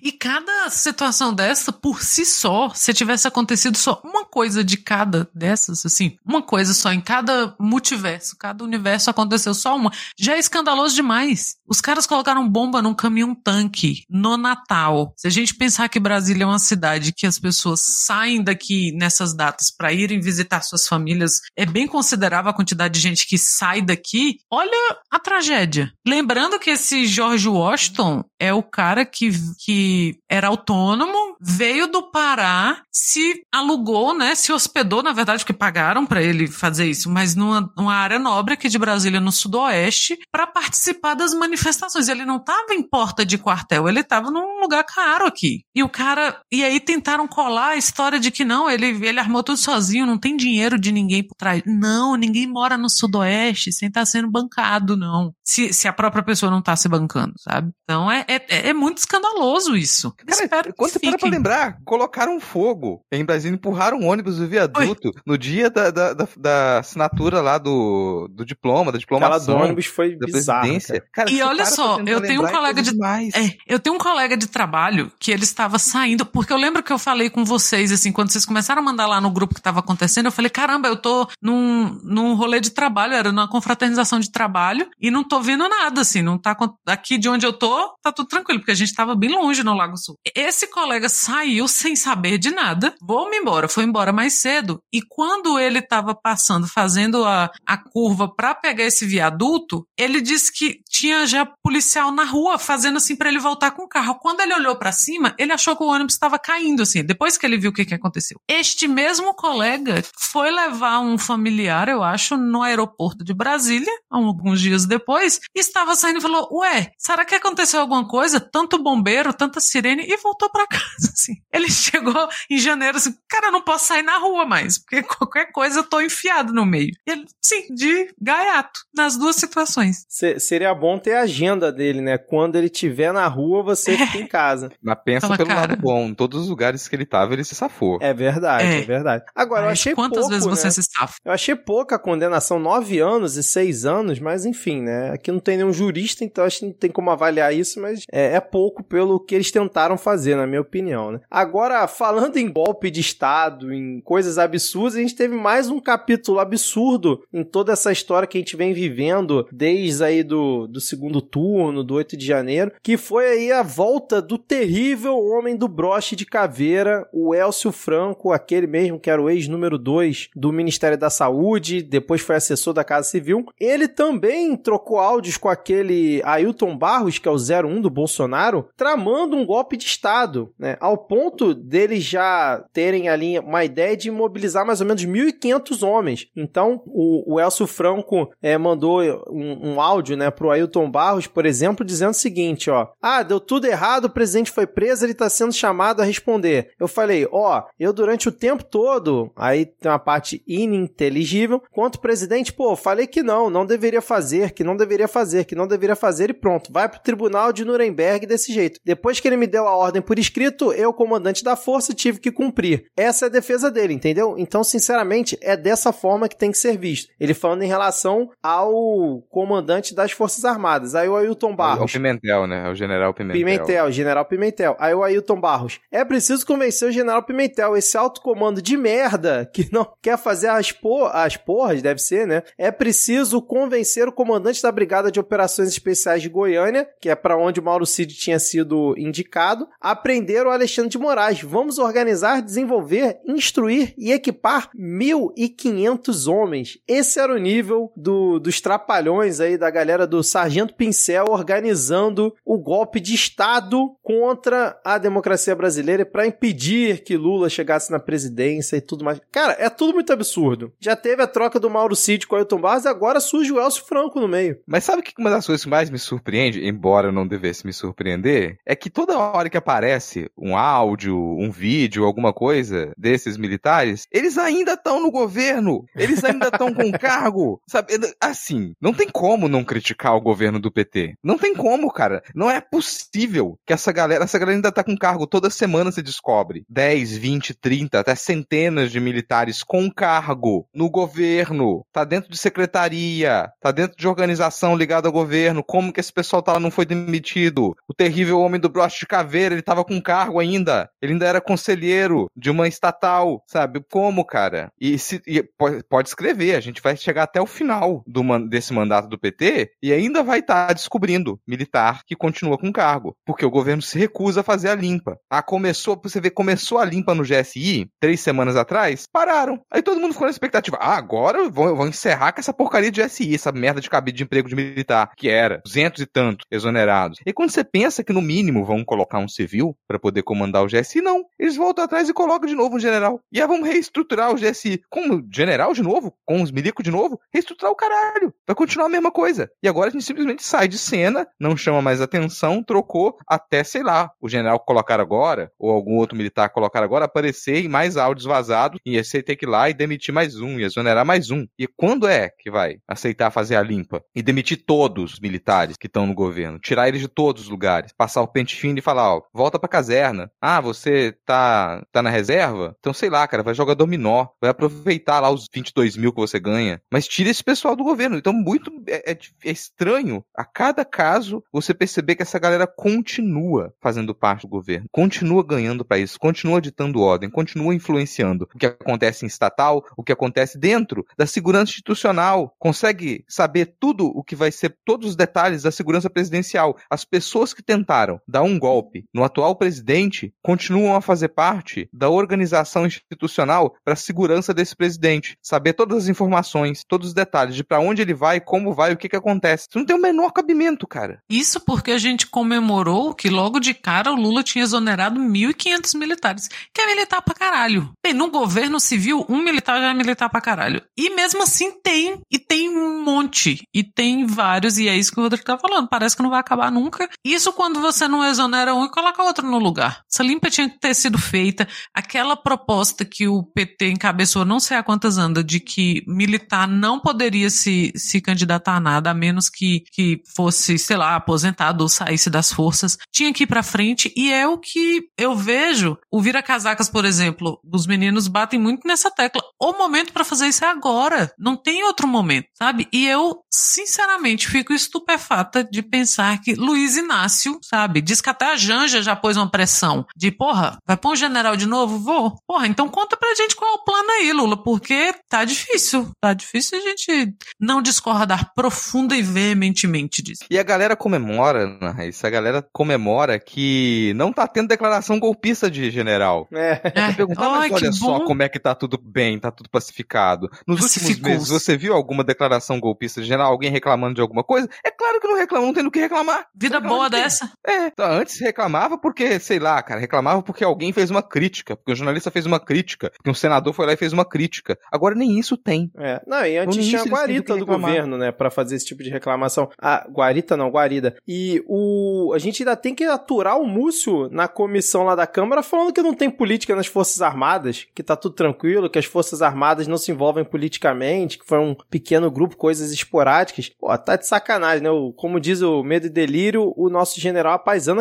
E cada situação dessa, por si só, se tivesse acontecido só uma coisa de cada dessas, assim, uma coisa só em cada multiverso, cada universo aconteceu só uma, já é escandaloso demais. Os caras colocaram bomba num caminhão-tanque no Natal. Se a gente pensar que Brasília é uma cidade que as pessoas saem daqui nessas datas para irem visitar suas famílias, é bem considerável a quantidade de gente que sai daqui. Olha a tragédia. Lembrando que esse George Washington é o cara que, que era autônomo, veio do Pará, se alugou, né? Se hospedou, na verdade, porque pagaram para ele fazer isso, mas numa, numa área nobre aqui de Brasília, no sudoeste, para participar das manifestações. Ele não tava em porta de quartel, ele tava num lugar caro aqui. E o cara. E aí tentaram colar a história de que não, ele, ele armou tudo sozinho, não tem dinheiro de ninguém por trás. Não, ninguém mora no sudoeste sem estar tá sendo bancado, não. Se, se a própria pessoa não tá se bancando, sabe? Então é, é, é muito escandaloso isso. Cara, Espero quando você para pra lembrar, colocaram fogo em Brasília, empurraram um ônibus do viaduto Oi. no dia da, da, da, da, assinatura lá do, do diploma, da diplomação. Aquela do ônibus foi presidência. Cara. Cara, e olha só, eu tenho um colega de é, eu tenho um colega de trabalho que ele estava saindo, porque eu lembro que eu falei com vocês assim, quando vocês começaram a mandar lá no grupo que estava acontecendo, eu falei, caramba, eu tô num, num rolê de trabalho, era numa confraternização de trabalho e não tô vendo nada assim, não tá aqui de onde eu tô, tá tudo tranquilo, porque a gente tava bem longe no Lago Sul. Esse colega saiu sem saber de nada, vou-me embora, foi embora mais cedo. E quando ele estava passando, fazendo a, a curva para pegar esse viaduto, ele disse que tinha já policial na rua fazendo assim para ele voltar com o carro. Quando ele olhou para cima, ele achou que o ônibus estava caindo assim, depois que ele viu o que, que aconteceu. Este mesmo colega foi levar um familiar, eu acho, no aeroporto de Brasília, alguns dias depois, e estava saindo e falou: Ué, será que aconteceu alguma coisa? Tanto bombeiro, tanta sirene, e voltou para casa. assim. Ele chegou em janeiro assim, cara, eu não posso sair na rua mais, porque qualquer coisa eu tô enfiado no meio. E ele, sim, de gaiato, nas duas situações. Se- seria bom ter a agenda dele, né? Quando ele estiver na rua, você fica em casa. Mas pensa Fala, pelo cara. lado bom. Em todos os lugares que ele tava, ele se safou. É verdade, é, É. verdade. Agora, eu Mas achei quantas pouco, vezes você né? se safa? Eu achei pouca a condenação, nove anos e seis anos, mas enfim, né? Aqui não tem nenhum jurista, então acho que não tem como avaliar isso, mas é, é pouco pelo que eles tentaram fazer, na minha opinião, né? Agora, falando em golpe de Estado, em coisas absurdas, a gente teve mais um capítulo absurdo em toda essa história que a gente vem vivendo desde aí do, do segundo turno, do 8 de janeiro, que foi aí a volta do terrível homem do broche de caveira, o Elcio Franco, aquele mesmo que era o ex número 2 do Ministério da Saúde, depois foi assessor da Casa Civil. Ele também trocou áudios com aquele Ailton Barros, que é o 01 do Bolsonaro, tramando um golpe de Estado, né? Ao ponto deles já terem ali uma ideia de mobilizar mais ou menos 1.500 homens. Então, o, o Elcio Franco eh, mandou um, um áudio, né, pro Ailton Barros, por exemplo, dizendo o seguinte, ó. Ah, deu tudo errado, o presidente foi preso, ele tá sendo chamado a responder. Eu falei, ó, eu durante o tempo todo, aí tem uma parte ininteligível, quanto presidente, pô, falei que não, não deveria fazer, que não deveria fazer, que não deveria fazer e pronto. Vai pro tribunal de Nuremberg desse jeito. Depois que ele me deu a ordem por escrito, eu, comandante da força, tive que cumprir. Essa é a defesa dele, entendeu? Então, sinceramente, é dessa forma que tem que ser visto. Ele falando em relação ao comandante das Forças Armadas. Aí o Ailton É o Barros. Pimentel, né? É o general Pimentel. Pimentel, General Pimentel. Aí o Ailton Barros. É preciso convencer o General Pimentel, esse alto comando de merda que não quer fazer as, por, as porras, deve ser, né? É preciso convencer o comandante da Brigada de Operações Especiais de Goiânia, que é para onde o Mauro Cid tinha sido indicado, a prender o Alexandre de Moraes. Vamos organizar, desenvolver, instruir e equipar 1.500 homens. Esse era o nível do, dos trapalhões aí, da galera do Sargento Pincel organizando o golpe de Estado contra a democracia brasileira para impedir que Lula chegasse na presidência e tudo mais. Cara, é tudo muito absurdo. Já teve a troca do Mauro Cid com o Ailton Barros e agora surge o Elcio Franco no meio. Mas sabe que uma das coisas que mais me surpreende, embora não devesse me surpreender, é que toda hora que aparece um áudio, um vídeo, alguma coisa desses militares, eles ainda estão no governo, eles ainda estão com cargo, sabe? Assim, não tem como não criticar o governo do PT. Não tem como, cara. Não é possível que essa galera, essa galera ainda tá com cargo. Toda semana se descobre 10, 20, 30, até centenas de militares com cargo no governo, tá dentro de secretaria, tá dentro de organização ligada ao governo. Como que esse pessoal tá lá não foi demitido? O terrível homem do de caveira, ele tava com cargo ainda. Ele ainda era conselheiro de uma estatal, sabe? Como, cara? E, se, e pode, escrever, a gente vai chegar até o final do, desse mandato do PT e ainda vai estar descobrindo militar que continua com cargo, porque o governo se recusa a fazer a limpa. Ah, começou, você vê, começou a limpa no GSI três semanas atrás, pararam. Aí todo mundo ficou na expectativa, ah, agora vão, vão encerrar com essa porcaria de GSI, essa merda de cabide de emprego de militar, que era duzentos e tanto exonerados. E quando você pensa que no mínimo vão colocar um civil para poder comandar o GSI, não. Eles voltam atrás e colocam de novo um general. E aí vamos reestruturar o GSI. Com general de novo? Com os milicos de novo? Reestruturar o caralho. Vai continuar a mesma coisa. E agora a gente simplesmente sai de cena, não chama mais atenção, trocou até, sei lá, o general que colocaram agora, ou algum outro militar que colocaram agora, aparecer em mais áudios vazados, e você ter que ir lá e demitir mais um, e exonerar mais um. E quando é que vai aceitar fazer a limpa? E demitir todos os militares que estão no governo, tirar eles de todos os lugares, passar o pente e falar, ó, volta pra caserna. Ah, você tá, tá na reserva? Então sei lá, cara, vai jogar dominó, vai aproveitar lá os 22 mil que você ganha, mas tira esse pessoal do governo. Então muito é, é- é estranho a cada caso você perceber que essa galera continua fazendo parte do governo, continua ganhando pra isso, continua ditando ordem, continua influenciando o que acontece em estatal, o que acontece dentro da segurança institucional, consegue saber tudo o que vai ser, todos os detalhes da segurança presidencial. As pessoas que tentaram dar um golpe no atual presidente continuam a fazer parte da organização institucional para a segurança desse presidente, saber todas as informações, todos os detalhes de para onde ele vai, como vai, o que que acontece. Isso não tem o menor cabimento, cara. Isso porque a gente comemorou que logo de cara o Lula tinha exonerado 1.500 militares, que é militar pra caralho. Bem, no governo civil, um militar já é militar pra caralho. E mesmo assim tem, e tem um monte, e tem vários, e é isso que o Rodrigo tá falando, parece que não vai acabar nunca. Isso quando você não exonera um e coloca outro no lugar. Essa limpa tinha que ter sido feita. Aquela proposta que o PT encabeçou, não sei há quantas andas, de que militar não poderia se, se candidatar a nada, a menos que, que fosse, sei lá, aposentado ou saísse das forças, tinha que ir pra frente. E é o que eu vejo. O vira-casacas, por exemplo, os meninos batem muito nessa tecla. O momento para fazer isso é agora. Não tem outro momento, sabe? E eu, sinceramente, fico estupefata de pensar que Luiz Inácio, sabe? Que até a Janja já pôs uma pressão de, porra, vai pôr um general de novo? Vou. Porra, então conta pra gente qual é o plano aí, Lula, porque tá difícil. Tá difícil a gente não discordar profunda e veementemente disso. E a galera comemora, na isso, a galera comemora que não tá tendo declaração golpista de general. É. É. Perguntar, Ai, mas olha só bom. como é que tá tudo bem, tá tudo pacificado. Nos últimos meses, você viu alguma declaração golpista de general? Alguém reclamando de alguma coisa? É claro que não reclama, não tem do que reclamar. Vida Reclama boa dessa. É, então, antes reclamava porque, sei lá, cara, reclamava porque alguém fez uma crítica, porque um jornalista fez uma crítica, porque um senador foi lá e fez uma crítica. Agora nem isso tem. É. Não, e antes No tinha a guarita do governo, né, Pra fazer esse tipo de reclamação. A guarita não, guarida. E o a gente ainda tem que aturar o Múcio na comissão lá da Câmara falando que não tem política nas Forças Armadas, que tá tudo tranquilo, que as Forças Armadas não se envolvem politicamente, que foi um pequeno grupo, coisas esporádicas. Pô, tá de sacanagem, né? O- como diz o Medo e Delírio, o nosso general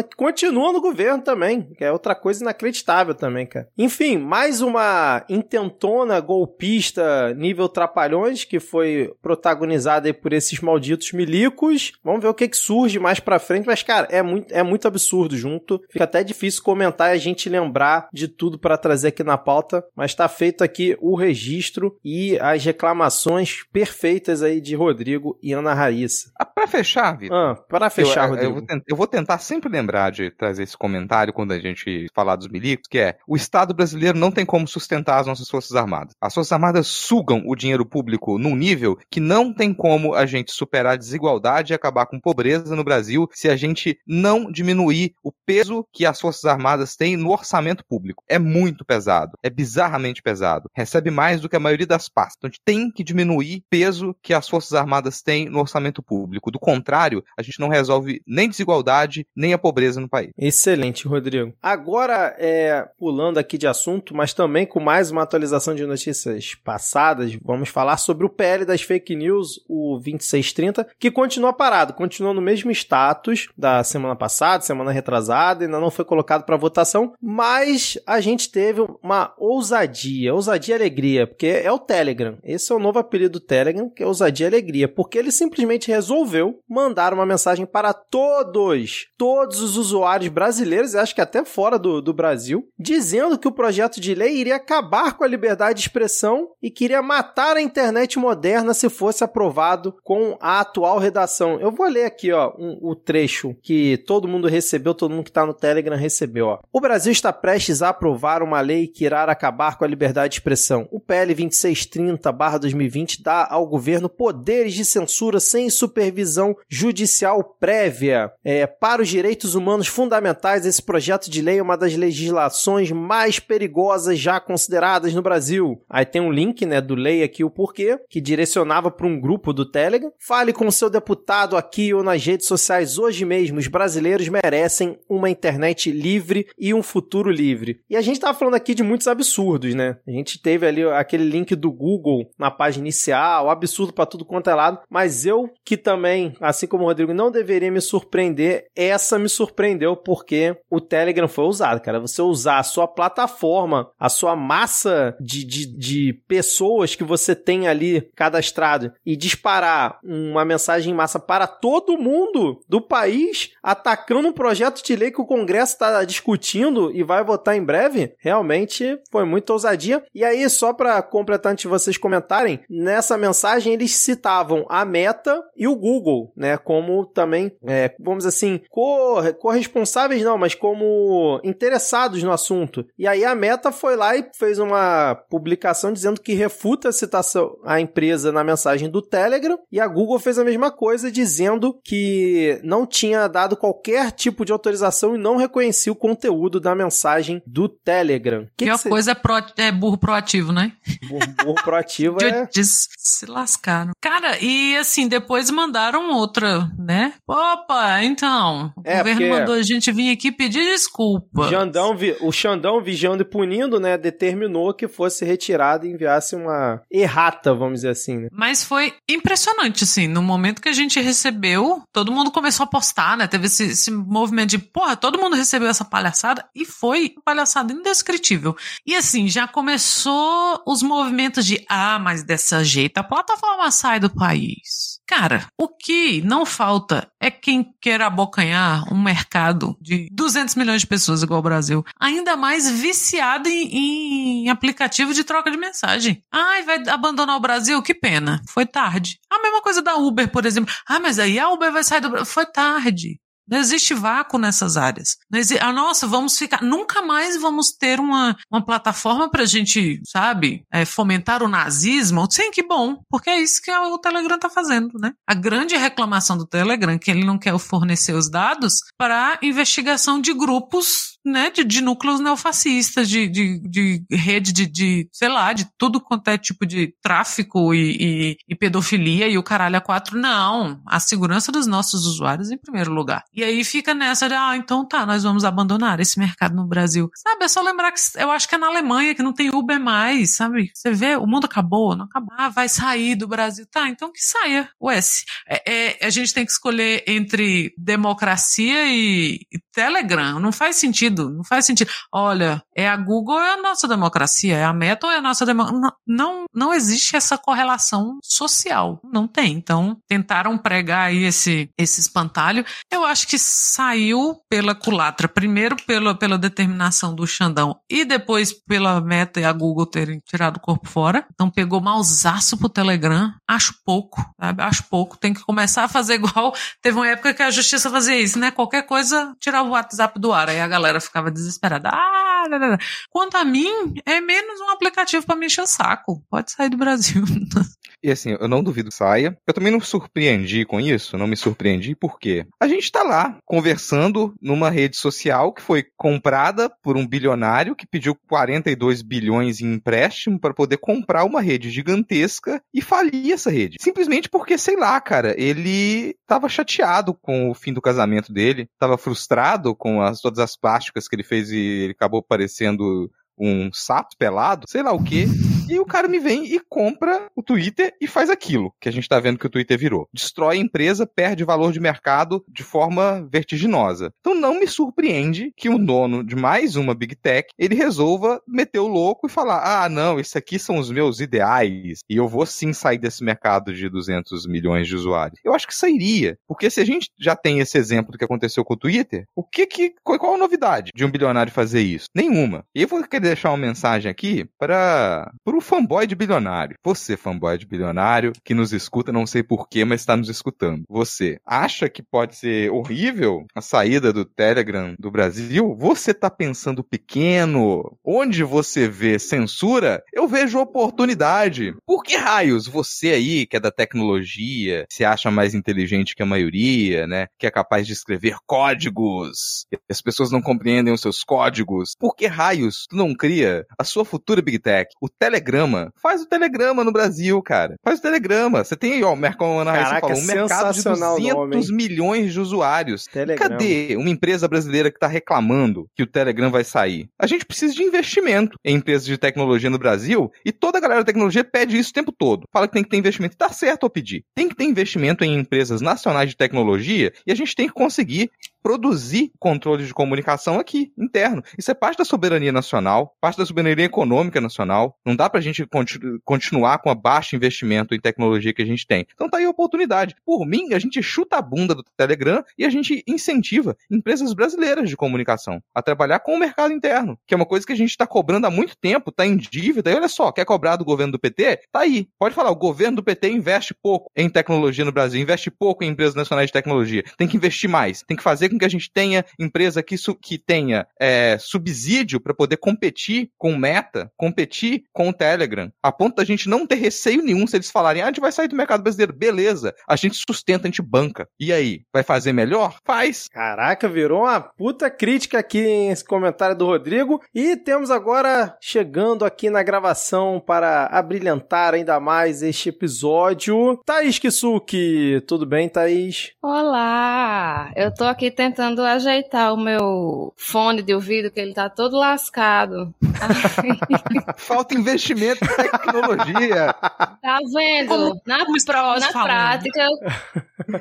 Que continua no governo também, que é outra coisa inacreditável também, cara. Enfim, mais uma intentona golpista nível Trapalhões, que foi protagonizada por esses malditos milicos. Vamos ver o que que surge mais pra frente, mas cara, é muito, é muito absurdo junto. Fica até difícil comentar e a gente lembrar de tudo pra trazer aqui na pauta, mas tá feito aqui o registro e as reclamações perfeitas aí de Rodrigo e Ana Raíssa. Ah, pra fechar, Vitor. Ah, para fechar, eu, eu Rodrigo. vou tentar, eu vou tentar sempre lembrar de trazer esse comentário quando a gente falar dos milicos, que é o Estado brasileiro não tem como sustentar as nossas Forças Armadas. As Forças Armadas sugam o dinheiro público num nível que não tem como a gente superar a desigualdade e acabar com pobreza no Brasil se a gente não diminuir o peso que as Forças Armadas têm no orçamento público. É muito pesado. É bizarramente pesado. Recebe mais do que a maioria das pastas. Então a gente tem que diminuir o peso que as Forças Armadas têm no orçamento público. Do contrário, a gente não resolve nem desigualdade, nem a pobreza no país. Excelente, Rodrigo. Agora, é, pulando aqui de assunto, mas também com mais uma atualização de notícias passadas, vamos falar sobre o PL das fake news, o 2630, que continua parado, continua no mesmo status da semana passada, semana retrasada, ainda não foi colocado para votação, mas a gente teve uma ousadia, ousadia e alegria, porque é o Telegram. Esse é o novo apelido do Telegram, que é ousadia e alegria, porque ele simplesmente resolveu mandar uma mensagem para todos, todos os usuários brasileiros, acho que até fora do, do Brasil, dizendo que o projeto de lei iria acabar com a liberdade de expressão e queria matar a internet moderna se fosse aprovado com a atual redação. Eu vou ler aqui, ó, um- o trecho que todo mundo recebeu, todo mundo que está no Telegram recebeu, ó. O Brasil está prestes a aprovar uma lei que irá acabar com a liberdade de expressão. O PL 2630/2020 dá ao governo poderes de censura sem supervisão judicial prévia. É, para os direitos humanos fundamentais, esse projeto de lei é uma das legislações mais perigosas já consideradas no Brasil. Aí tem um link, né, do Lei aqui o porquê, que direcionava para um grupo do Telegram. Fale com seu deputado aqui ou nas redes sociais hoje mesmo. Os brasileiros merecem uma internet livre e um futuro livre. E a gente tava falando aqui de muitos absurdos, né? A gente teve ali aquele link do Google na página inicial, absurdo para tudo quanto é lado, mas eu que também, assim como o Rodrigo, não deveria me surpreender, essa me surpreendeu porque o Telegram foi usado, cara. Você usar a sua plataforma, a sua massa de, de, de pessoas que você tem ali cadastrado e disparar uma mensagem em massa para todo mundo do país, atacando um projeto de lei que o Congresso está discutindo e vai votar em breve, realmente foi muita ousadia. E aí, só para completar antes de vocês comentarem, nessa mensagem eles citavam a Meta e o Google, né, como também, é, vamos assim, cor corresponsáveis não, mas como interessados no assunto. E aí a Meta foi lá e fez uma publicação dizendo que refuta a citação à empresa na mensagem do Telegram, e a Google fez a mesma coisa dizendo que não tinha dado qualquer tipo de autorização e não reconhecia o conteúdo da mensagem do Telegram. Que Pior que cê- coisa é, pro- é burro proativo, né? burro, burro proativo é De- de- se lascaram. Cara, e assim, depois mandaram outra, né? Opa, então, o É, governo porque- mandou a gente vir aqui pedir desculpa. Xandão, o Xandão, vigiando e punindo, né, determinou que fosse retirado e enviasse uma errata, vamos dizer assim, né? Mas foi impressionante, assim, no momento que a gente recebeu, todo mundo começou a postar, né? Teve esse, esse movimento de, porra, todo mundo recebeu essa palhaçada e foi palhaçada indescritível. E assim, já começou os movimentos de, ah, mas dessa jeito a plataforma sai do país. Cara, o que não falta é quem quer abocanhar um mercado de 200 milhões de pessoas igual o Brasil, ainda mais viciado em, em aplicativo de troca de mensagem. Ai, vai abandonar o Brasil? Que pena. Foi tarde. A mesma coisa da Uber, por exemplo. Ah, mas aí a Uber vai sair do Brasil. Foi tarde. Não existe vácuo nessas áreas. Não existe, ah, nossa, vamos ficar. Nunca mais vamos ter uma, uma plataforma para a gente, sabe, é, fomentar o nazismo. Sim, que bom, porque é isso que o Telegram está fazendo, né? A grande reclamação do Telegram é que ele não quer fornecer os dados para investigação de grupos né, de, de núcleos neofascistas, de, de, de rede de, de, sei lá, de tudo quanto é tipo de tráfico e, e, e, pedofilia e o caralho a quatro. Não, a segurança dos nossos usuários em primeiro lugar. E aí fica nessa de, ah, então tá, nós vamos abandonar esse mercado no Brasil. Sabe, é só lembrar que eu acho que é na Alemanha que não tem Uber mais, sabe? Você vê, o mundo acabou, não acabou. Ah, vai sair do Brasil. Tá, então que saia o S. É, é, a gente tem que escolher entre democracia e, e Telegram. Não faz sentido sentido. Não faz sentido. Olha, é a Google ou é a nossa democracia? É a Meta ou é a nossa democracia? Não, não, existe essa correlação social. Não tem. Então, tentaram pregar aí esse, esse espantalho. Eu acho que saiu pela culatra. Primeiro pela, pela determinação do Xandão e depois pela Meta e a Google terem tirado o corpo fora. Então, pegou mausaço pro Telegram. Acho pouco, sabe? Acho pouco. Tem que começar a fazer igual. Teve uma época que a justiça fazia isso, né? Qualquer coisa, tirar o WhatsApp do ar. Aí a galera ficava desesperada. Ah. Quanto a mim, é menos um aplicativo para me encher o saco. Pode sair do Brasil. E assim, eu não duvido que saia. Eu também não me surpreendi com isso, não me surpreendi porque a gente tá lá conversando numa rede social que foi comprada por um bilionário que pediu 42 bilhões em empréstimo para poder comprar uma rede gigantesca e falir essa rede. Simplesmente porque, sei lá, cara, ele tava chateado com o fim do casamento dele, tava frustrado com as, todas as plásticas que ele fez e ele acabou parecendo um sapo pelado, sei lá o que. E o cara me vem e compra o Twitter e faz aquilo que a gente tá vendo que o Twitter virou. Destrói a empresa, perde valor de mercado de forma vertiginosa. Então não me surpreende que o dono de mais uma Big Tech, ele resolva meter o louco e falar: "Ah, não, esses aqui são os meus ideais e eu vou sim sair desse mercado de 200 milhões de usuários". Eu acho que sairia, porque se a gente já tem esse exemplo do que aconteceu com o Twitter, o que que qual a novidade de um bilionário fazer isso? Nenhuma. E eu vou querer deixar uma mensagem aqui para o fanboy de bilionário. Você, fanboy de bilionário, que nos escuta, não sei porquê, mas está nos escutando. Você acha que pode ser horrível a saída do Telegram do Brasil? Você está pensando pequeno? Onde você vê censura, eu vejo oportunidade. Por que raios você aí, que é da tecnologia, se acha mais inteligente que a maioria, né? Que é capaz de escrever códigos. As pessoas não compreendem os seus códigos. Por que raios tu não cria a sua futura Big Tech, o Telegrama. Faz o Telegrama no Brasil, cara. Faz o Telegrama. Você tem, ó, o mercado, Caraca, falou, um mercado de 200 milhões de usuários. Telegrama. Cadê uma empresa brasileira que está reclamando que o Telegram vai sair? A gente precisa de investimento em empresas de tecnologia no Brasil e toda a galera da tecnologia pede isso o tempo todo. Fala que tem que ter investimento. E tá certo ao pedir. Tem que ter investimento em empresas nacionais de tecnologia e a gente tem que conseguir produzir controle de comunicação aqui, interno. Isso é parte da soberania nacional, parte da soberania econômica nacional. Não dá pra gente continu continuar com a baixa investimento em tecnologia que a gente tem. Então tá aí a oportunidade. Por mim, a gente chuta a bunda do Telegram e a gente incentiva empresas brasileiras de comunicação a trabalhar com o mercado interno, que é uma coisa que a gente está cobrando há muito tempo, tá em dívida. E olha só, quer cobrar do governo do PT? Tá aí. Pode falar, o governo do PT investe pouco em tecnologia no Brasil, investe pouco em empresas nacionais de tecnologia. Tem que investir mais, tem que fazer com que a gente tenha empresa que, que tenha é, subsídio para poder competir com o Meta, competir com o Telegram, a ponto da gente não ter receio nenhum se eles falarem, ah, a gente vai sair do mercado brasileiro. Beleza, a gente sustenta, a gente banca. E aí, vai fazer melhor? Faz. Caraca, virou uma puta crítica aqui esse comentário do Rodrigo. E temos agora chegando aqui na gravação para abrilhantar ainda mais este episódio. Thaís Kisuki, tudo bem, Thaís? Olá! Eu tô aqui tentando ajeitar o meu fone de ouvido, que ele tá todo lascado. Falta investimento em tecnologia. Tá vendo? Como- na como na falando. prática,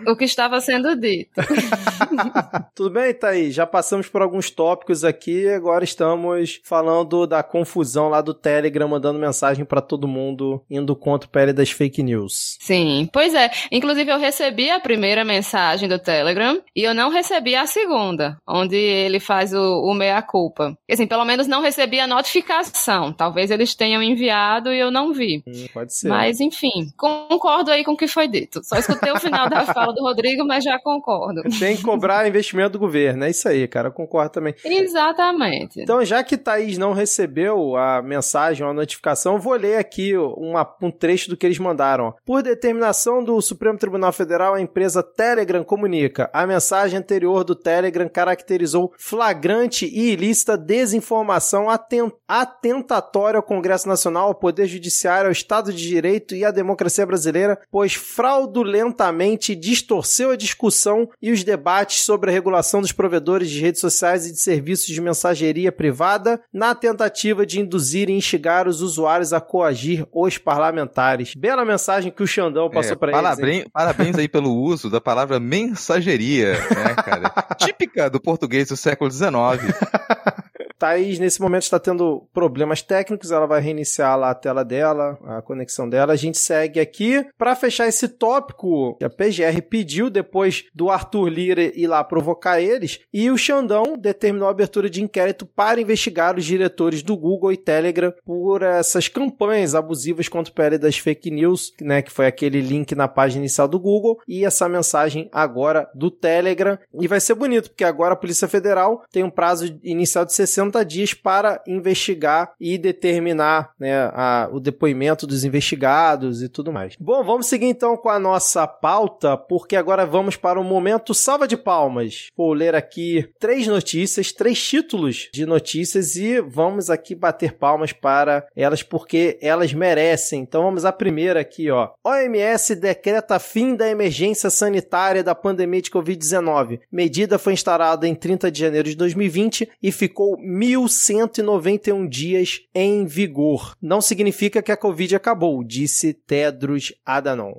o que estava sendo dito. Tudo bem, Thaís? Já passamos por alguns tópicos aqui, agora estamos falando da confusão lá do Telegram, mandando mensagem pra todo mundo, indo contra o PL das fake news. Sim, pois é. Inclusive, eu recebi a primeira mensagem do Telegram e eu não recebi a segunda, onde ele faz o, o meia-culpa. Assim, pelo menos não recebi a notificação. Talvez eles tenham enviado e eu não vi. Hum, pode ser. Mas, enfim, concordo aí com o que foi dito. Só escutei o final da fala do Rodrigo, mas já concordo. Tem que cobrar investimento do governo, é isso aí, cara, eu concordo também. Exatamente. Então, já que Thaís não recebeu a mensagem ou a notificação, vou ler aqui uma- um trecho do que eles mandaram. Por determinação do Supremo Tribunal Federal, a empresa Telegram comunica. A mensagem anterior do Telegram caracterizou flagrante e ilícita desinformação aten- atentatória ao Congresso Nacional, ao Poder Judiciário, ao Estado de Direito e à democracia brasileira, pois fraudulentamente distorceu a discussão e os debates sobre a regulação dos provedores de redes sociais e de serviços de mensageria privada na tentativa de induzir e instigar os usuários a coagir os parlamentares. Bela mensagem que o Xandão passou É, pra eles. hein? parabéns aí pelo uso da palavra mensageria, né, cara? Típica do português do século XIX. Thaís, nesse momento, está tendo problemas técnicos. Ela vai reiniciar lá a tela dela, a conexão dela. A gente segue aqui. Para fechar esse tópico, a PGR pediu, depois do Arthur Lira ir lá provocar eles, e o Xandão determinou a abertura de inquérito para investigar os diretores do Google e Telegram por essas campanhas abusivas contra o PL das fake news, né, que foi aquele link na página inicial do Google, e essa mensagem agora do Telegram. E vai ser bonito, porque agora a Polícia Federal tem um prazo inicial de 60 dias para investigar e determinar né, a- o depoimento dos investigados e tudo mais. Bom, vamos seguir então com a nossa pauta, porque agora vamos para o momento salva de palmas. Vou ler aqui três notícias, três títulos de notícias e vamos aqui bater palmas para elas porque elas merecem. Então vamos à primeira aqui, ó. OMS decreta fim da emergência sanitária da pandemia de Covid-19. Medida foi instalada em 30 de janeiro de 2020 e ficou 1.191 dias em vigor. Não significa que a Covid acabou, disse Tedros Adhanom.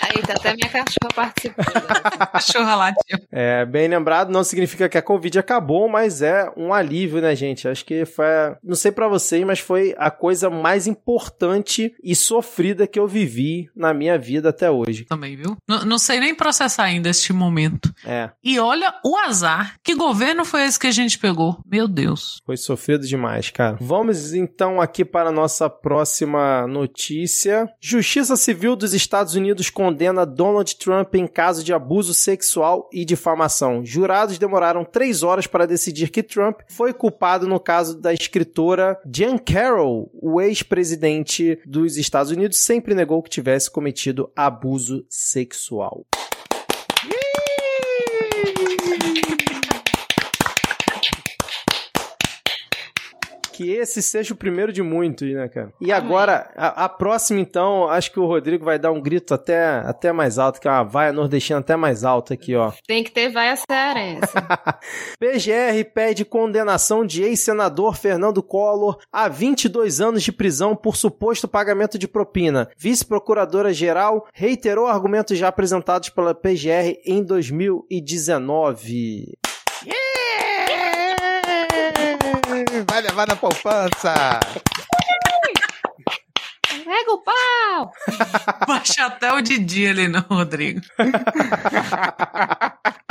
Aí tá até minha cachorra participando. Cachorra latiu. É, bem lembrado, não significa que a Covid acabou, mas é um alívio, né, gente? Acho que foi, não sei pra vocês, mas foi a coisa mais importante e sofrida que eu vivi na minha vida até hoje. Também, viu? N- não sei nem processar ainda este momento. É, E olha o azar. Que governo foi esse que a gente pegou? Meu Deus. foi sofrido demais, cara. Vamos então aqui para a nossa próxima notícia. Justiça Civil dos Estados Unidos condena Donald Trump em caso de abuso sexual e difamação. Jurados demoraram três horas para decidir que Trump foi culpado no caso da escritora Jan Carroll. O ex-presidente dos Estados Unidos sempre negou que tivesse cometido abuso sexual. Que esse seja o primeiro de muitos, né, cara? E agora, a, a próxima, então, acho que o Rodrigo vai dar um grito até, até mais alto, que é uma vaia nordestina até mais alta aqui, ó. Tem que ter vaia cearense. PGR pede condenação de ex-senador Fernando Collor a 22 anos de prisão por suposto pagamento de propina. Vice-procuradora-geral reiterou argumentos já apresentados pela PGR em 2019. Vai levar na poupança! Pega o pau! Baixa até o Didi ali no Rodrigo.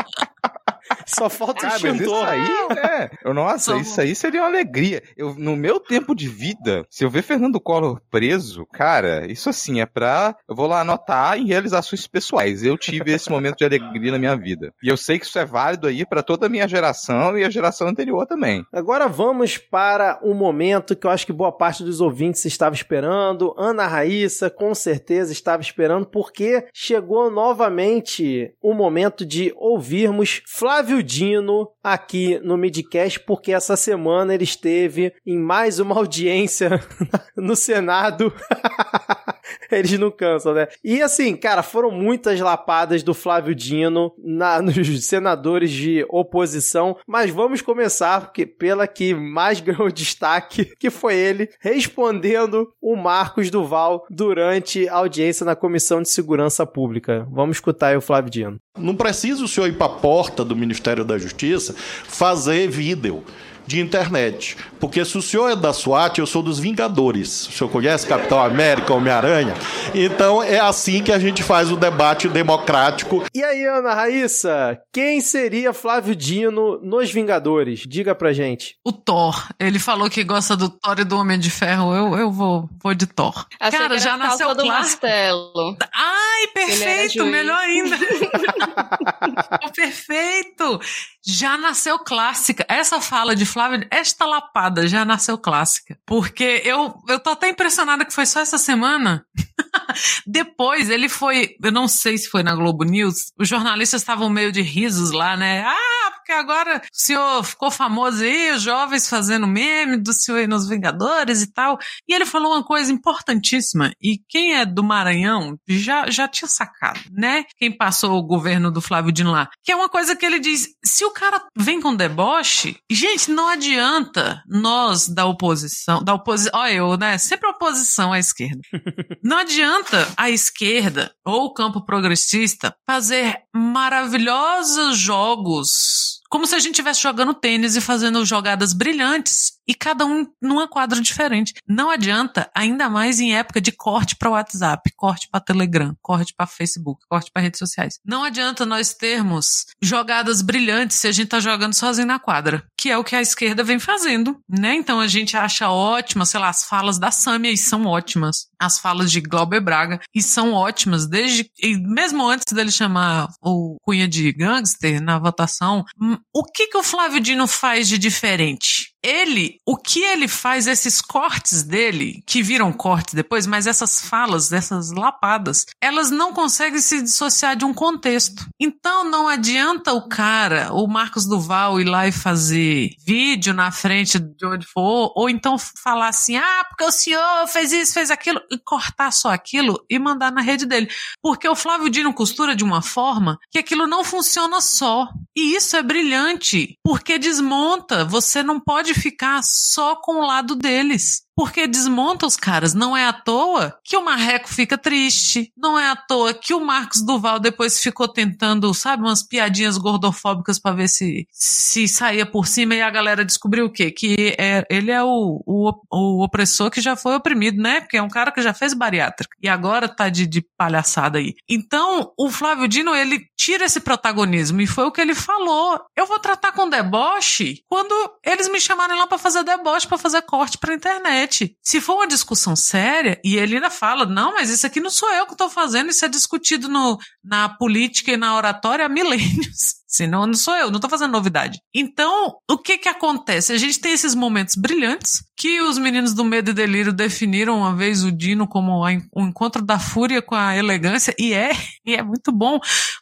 Só falta o Ah, mas isso extintor. aí, né? Eu- Nossa, Só- isso aí seria uma alegria. Eu, no meu tempo de vida, se eu ver Fernando Collor preso, cara, isso assim é pra. Eu vou lá anotar em realizações pessoais. Eu tive esse momento de alegria na minha vida. E eu sei que isso é válido aí pra toda a minha geração e a geração anterior também. Agora vamos para um momento que eu acho que boa parte dos ouvintes estava esperando. Ana Raíssa, com certeza, estava esperando, porque chegou novamente o momento de ouvirmos Flávio Dino aqui no Midcast, porque essa semana ele esteve em mais uma audiência no Senado. Eles não cansam, né? E assim, cara, foram muitas lapadas do Flávio Dino na, nos senadores de oposição, mas vamos começar porque, pela que mais ganhou destaque, que foi ele respondendo o Marcos Duval durante a audiência na Comissão de Segurança Pública. Vamos escutar aí o Flávio Dino. Não precisa o senhor ir para a porta do Ministério da Justiça fazer vídeo de internet. Porque se o senhor é da SWAT, eu sou dos Vingadores. O senhor conhece Capitão América, Homem-Aranha? Então é assim que a gente faz o debate democrático. E aí, Ana Raíssa, quem seria Flávio Dino nos Vingadores? Diga pra gente. O Thor. Ele falou que gosta do Thor e do Homem de Ferro. Eu, eu vou, vou de Thor. Achei Cara, já nasceu Calça do. Martelo. Ai, perfeito, melhor ainda. perfeito. Já nasceu clássica. Essa fala de Flávio, esta lapada já nasceu clássica. Porque eu, eu tô até impressionada que foi só essa semana. Depois ele foi, eu não sei se foi na Globo News, os jornalistas estavam meio de risos lá, né? Ah, porque agora o senhor ficou famoso aí, os jovens fazendo meme do senhor nos Vingadores e tal. E ele falou uma coisa importantíssima, e quem é do Maranhão já, já tinha sacado, né? Quem passou o governo do Flávio Dino lá. Que é uma coisa que ele diz, se o cara vem com deboche, gente, não adianta nós da oposição, da oposição, olha eu, né? Sempre oposição à esquerda. Não adianta a esquerda ou o campo progressista fazer maravilhosos jogos como se a gente estivesse jogando tênis e fazendo jogadas brilhantes e cada um numa quadra diferente. Não adianta, ainda mais em época de corte para WhatsApp, corte para Telegram, corte para Facebook, corte para redes sociais. Não adianta nós termos jogadas brilhantes se a gente tá jogando sozinho na quadra, que é o que a esquerda vem fazendo, né? Então a gente acha ótima, sei lá, as falas da Samia e são ótimas. As falas de Glauber Braga e são ótimas desde mesmo antes dele chamar o Cunha de gangster na votação, o que que o Flávio Dino faz de diferente? Ele, o que ele faz, esses cortes dele, que viram cortes depois, mas essas falas, essas lapadas, elas não conseguem se dissociar de um contexto. Então não adianta o cara, o Marcos Duval, ir lá e fazer vídeo na frente de onde for, ou então falar assim, ah, porque o senhor fez isso, fez aquilo, e cortar só aquilo e mandar na rede dele. Porque o Flávio Dino costura de uma forma que aquilo não funciona só. E isso é brilhante, porque desmonta. Você não pode ficar só com o lado deles. Porque desmonta os caras. Não é à toa que o Marreco fica triste. Não é à toa que o Marcos Duval depois ficou tentando, sabe, umas piadinhas gordofóbicas para ver se, se saía por cima e a galera descobriu o quê? Que é, ele é o, o, o opressor que já foi oprimido, né? Porque é um cara que já fez bariátrica. E agora tá de, de palhaçada aí. Então, o Flávio Dino, ele tira esse protagonismo e foi o que ele falou. Eu vou tratar com deboche quando eles me chamarem lá para fazer deboche, para fazer corte pra internet. Se for uma discussão séria, e ele ainda fala, não, mas isso aqui não sou eu que estou fazendo, isso é discutido no, na política e na oratória há milênios. Senão, não sou eu, não tô fazendo novidade. Então, o que que acontece? A gente tem esses momentos brilhantes que os meninos do Medo e Delírio definiram uma vez o Dino como o encontro da fúria com a elegância, e é, e é muito bom,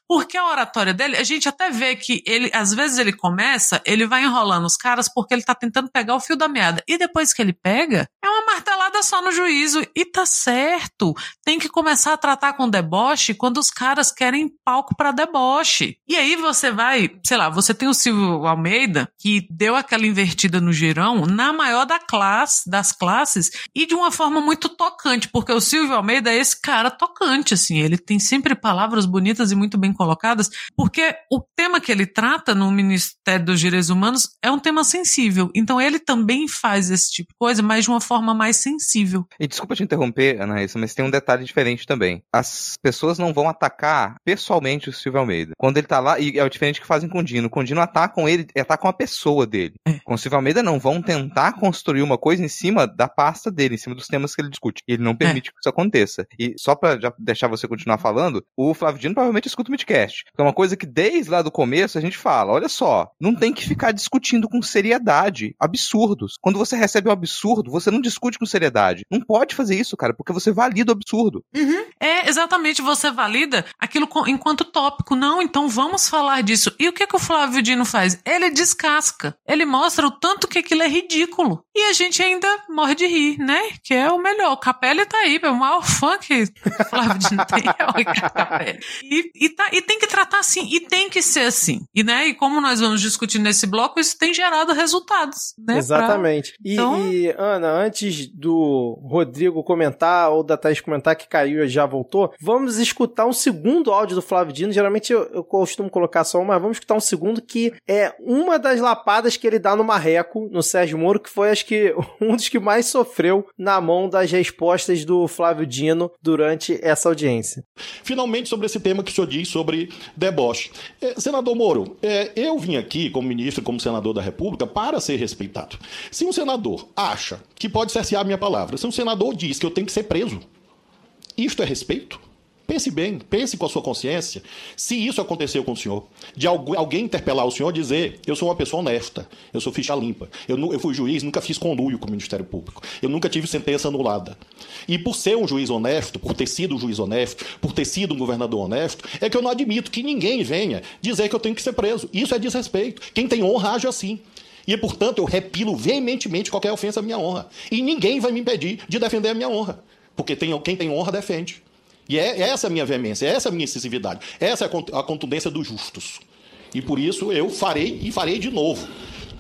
porque a oratória dele, a gente até vê que ele, às vezes ele começa, ele vai enrolando os caras porque ele tá tentando pegar o fio da meada, e depois que ele pega, é uma martelada só no juízo, e tá certo. Tem que começar a tratar com deboche quando os caras querem palco para deboche. E aí você vai, sei lá, você tem o Silvio Almeida, que deu aquela invertida no girão na maior da classe, das classes, e de uma forma muito tocante, porque o Silvio Almeida é esse cara tocante, assim, ele tem sempre palavras bonitas e muito bem colocadas, porque o tema que ele trata no Ministério dos Direitos Humanos é um tema sensível, então ele também faz esse tipo de coisa, mas de uma forma mais sensível. E desculpa te interromper, Ana Raíssa, mas tem um detalhe diferente também. As pessoas não vão atacar pessoalmente o Silvio Almeida. Quando ele tá lá, e é o diferente que fazem com o Dino. Com o Dino atacam ele, atacam a pessoa dele. É. Com o Silvio Almeida não, vão tentar construir uma coisa em cima da pasta dele, em cima dos temas que ele discute. E ele não permite que isso aconteça. E só pra já deixar você continuar falando, o Flávio Dino provavelmente escuta o Midcast. Que é uma coisa que desde lá do começo a gente fala, olha só, não tem que ficar discutindo com seriedade absurdos. Quando você recebe um absurdo, você não discute com seriedade. Não pode fazer isso, cara, porque você valida o absurdo. É, exatamente, você valida aquilo enquanto tópico. Não, então vamos falar disso. Isso. E o que, que o Flávio Dino faz? Ele descasca. Ele mostra o tanto que aquilo é ridículo. E a gente ainda morre de rir, né? Que é o melhor. O Capelli tá aí, é o maior fã que o Flávio Dino tem é o Ricardo Capelli. E, e, tá, e tem que tratar assim, e tem que ser assim. E, né, e como nós vamos discutir nesse bloco, isso tem gerado resultados, né? Exatamente. Pra... E, então... e, Ana, antes do Rodrigo comentar ou da Thaís comentar que caiu e já voltou, vamos escutar um segundo áudio do Flávio Dino. Geralmente eu, eu costumo colocar só um, mas vamos escutar um segundo que é uma das lapadas que ele dá no Marreco, no Sérgio Moro, que foi acho que um dos que mais sofreu na mão das respostas do Flávio Dino durante essa audiência. Finalmente, sobre esse tema que o senhor diz sobre deboche. É, senador Moro, é, eu vim aqui como ministro, como senador da República, para ser respeitado. Se um senador acha que pode cercear a minha palavra, se um senador diz que eu tenho que ser preso, isto é respeito? Pense bem, pense com a sua consciência. Se isso aconteceu com o senhor, de alguém interpelar o senhor e dizer: eu sou uma pessoa honesta, eu sou ficha limpa, eu, eu fui juiz, nunca fiz conluio com o Ministério Público, eu nunca tive sentença anulada. E por ser um juiz honesto, por ter sido um juiz honesto, por ter sido um governador honesto, é que eu não admito que ninguém venha dizer que eu tenho que ser preso. Isso é desrespeito. Quem tem honra age assim. E, portanto, eu repilo veementemente qualquer ofensa à minha honra. E ninguém vai me impedir de defender a minha honra. Porque tem, quem tem honra defende. E é, é essa a minha veemência, é essa a minha incisividade, essa é a contundência dos justos. E por isso eu farei e farei de novo.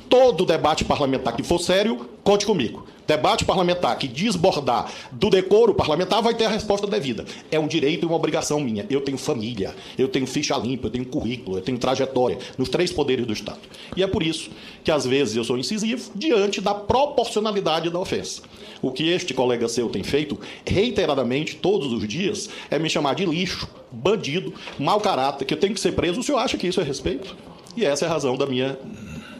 Todo debate parlamentar que for sério, conte comigo. Debate parlamentar que desbordar do decoro parlamentar vai ter a resposta devida. É um direito e uma obrigação minha. Eu tenho família, eu tenho ficha limpa, eu tenho currículo, eu tenho trajetória nos três poderes do Estado. E é por isso que às vezes eu sou incisivo diante da proporcionalidade da ofensa. O que este colega seu tem feito reiteradamente, todos os dias, é me chamar de lixo, bandido, mau caráter, que eu tenho que ser preso. O senhor acha que isso é respeito? E essa é a razão da minha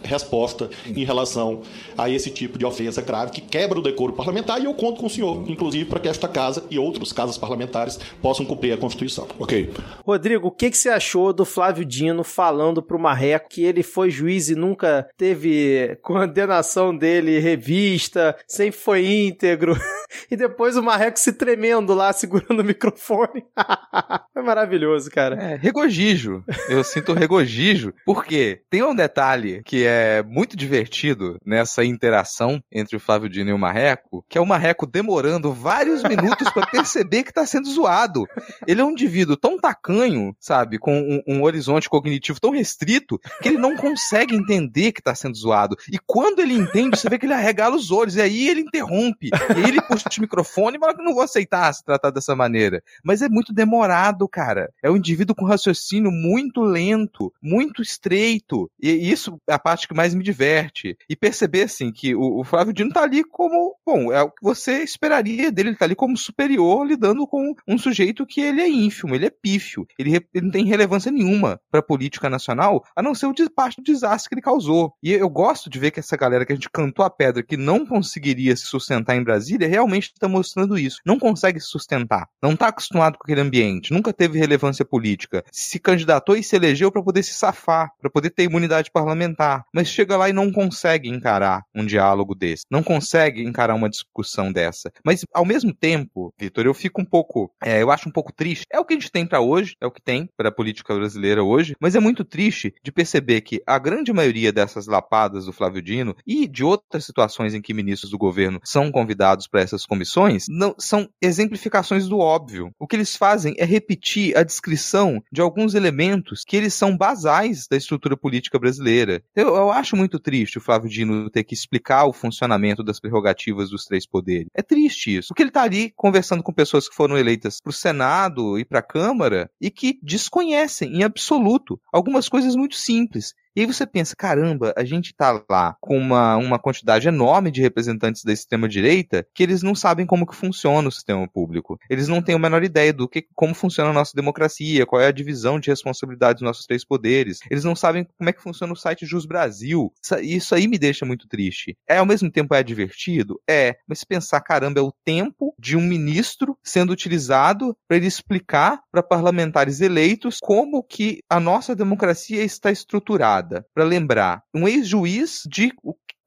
resposta em relação a esse tipo de ofensa grave que quebra o decoro parlamentar e eu conto com o senhor, inclusive, para que esta casa e outras casas parlamentares possam cumprir a Constituição. Ok. Rodrigo, o que, que você achou do Flávio Dino falando para o Marreco que ele foi juiz e nunca teve condenação dele revista, sempre foi íntegro, e depois o Marreco se tremendo lá, segurando o microfone. é maravilhoso, cara. É, regozijo. Eu sinto regozijo, porque tem um detalhe que é é muito divertido nessa interação entre o Flávio Dino e o Marreco, que é o Marreco demorando vários minutos para perceber que tá sendo zoado. Ele é um indivíduo tão tacanho, sabe, com um, um, horizonte cognitivo tão restrito, que ele não consegue entender que tá sendo zoado. E quando ele entende, você vê que ele arregala os olhos, e aí ele interrompe, e aí ele puxa o microfone e fala que não vou aceitar se tratar dessa maneira. Mas é muito demorado, cara. É um indivíduo com raciocínio muito lento, muito estreito. E isso, a parte que mais me diverte. E perceber, assim, que o, o Flávio Dino tá ali como, bom, é o que você esperaria dele, ele tá ali como superior, lidando com um sujeito que ele é ínfimo, ele é pífio, ele, ele não tem relevância nenhuma pra política nacional, a não ser o parte do desastre que ele causou. E eu gosto de ver que essa galera que a gente cantou a pedra, que não conseguiria se sustentar em Brasília, realmente está mostrando isso. Não consegue se sustentar. Não tá acostumado com aquele ambiente, nunca teve relevância política. Se candidatou e se elegeu para poder se safar, para poder ter imunidade parlamentar mas chega lá e não consegue encarar um diálogo desse, não consegue encarar uma discussão dessa. Mas ao mesmo tempo, Vitor, eu fico um pouco, é, eu acho um pouco triste. É o que a gente tem para hoje, é o que tem para a política brasileira hoje, mas é muito triste de perceber que a grande maioria dessas lapadas do Flávio Dino e de outras situações em que ministros do governo são convidados para essas comissões não são exemplificações do óbvio. O que eles fazem é repetir a descrição de alguns elementos que eles são basais da estrutura política brasileira. Eu, eu acho muito triste o Flávio Dino ter que explicar o funcionamento das prerrogativas dos três poderes. É triste isso. Porque ele está ali conversando com pessoas que foram eleitas para o Senado e para a Câmara e que desconhecem em absoluto algumas coisas muito simples. E aí você pensa, caramba, a gente tá lá com uma, uma quantidade enorme de representantes da extrema-direita que eles não sabem como que funciona o sistema público. Eles não têm a menor ideia do que como funciona a nossa democracia, qual é a divisão de responsabilidades dos nossos três poderes. Eles não sabem como é que funciona o site Jus Brasil. Isso aí me deixa muito triste. É ao mesmo tempo é divertido? É, mas pensar, caramba, é o tempo de um ministro sendo utilizado para ele explicar para parlamentares eleitos como que a nossa democracia está estruturada para lembrar um ex-juiz de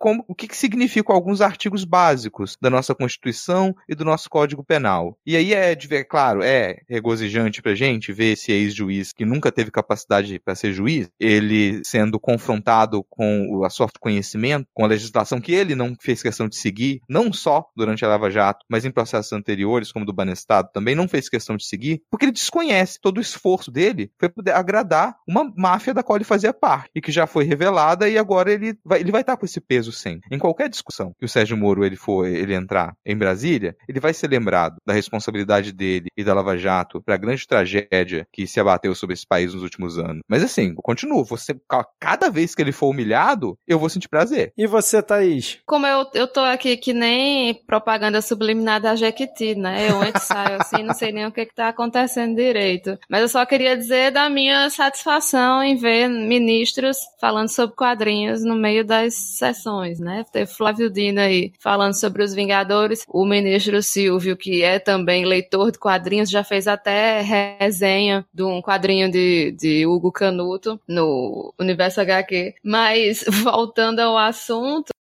como, o que, que significam alguns artigos básicos da nossa Constituição e do nosso Código Penal. E aí é, ver, claro, é regozijante pra gente ver esse ex-juiz que nunca teve capacidade para ser juiz, ele sendo confrontado com a sua conhecimento, com a legislação que ele não fez questão de seguir, não só durante a Lava Jato, mas em processos anteriores, como do Banestado, também não fez questão de seguir, porque ele desconhece todo o esforço dele foi poder agradar uma máfia da qual ele fazia parte e que já foi revelada e agora ele vai, ele vai estar com esse peso sempre. Em qualquer discussão que o Sérgio Moro ele for ele entrar em Brasília, ele vai ser lembrado da responsabilidade dele e da Lava Jato para a grande tragédia que se abateu sobre esse país nos últimos anos. Mas assim, eu continuo, você cada vez que ele for humilhado, eu vou sentir prazer. E você, Thaís? Como eu, eu tô aqui que nem propaganda subliminar da Jequiti, né? Eu e saio assim, não sei nem o que que tá acontecendo direito. Mas eu só queria dizer da minha satisfação em ver ministros falando sobre quadrinhos no meio das sessões, né? Teve Flávio Dino aí falando sobre os Vingadores, o ministro Silvio, que é também leitor de quadrinhos, já fez até resenha de um quadrinho de, de Hugo Canuto no Universo HQ. Mas voltando ao assunto,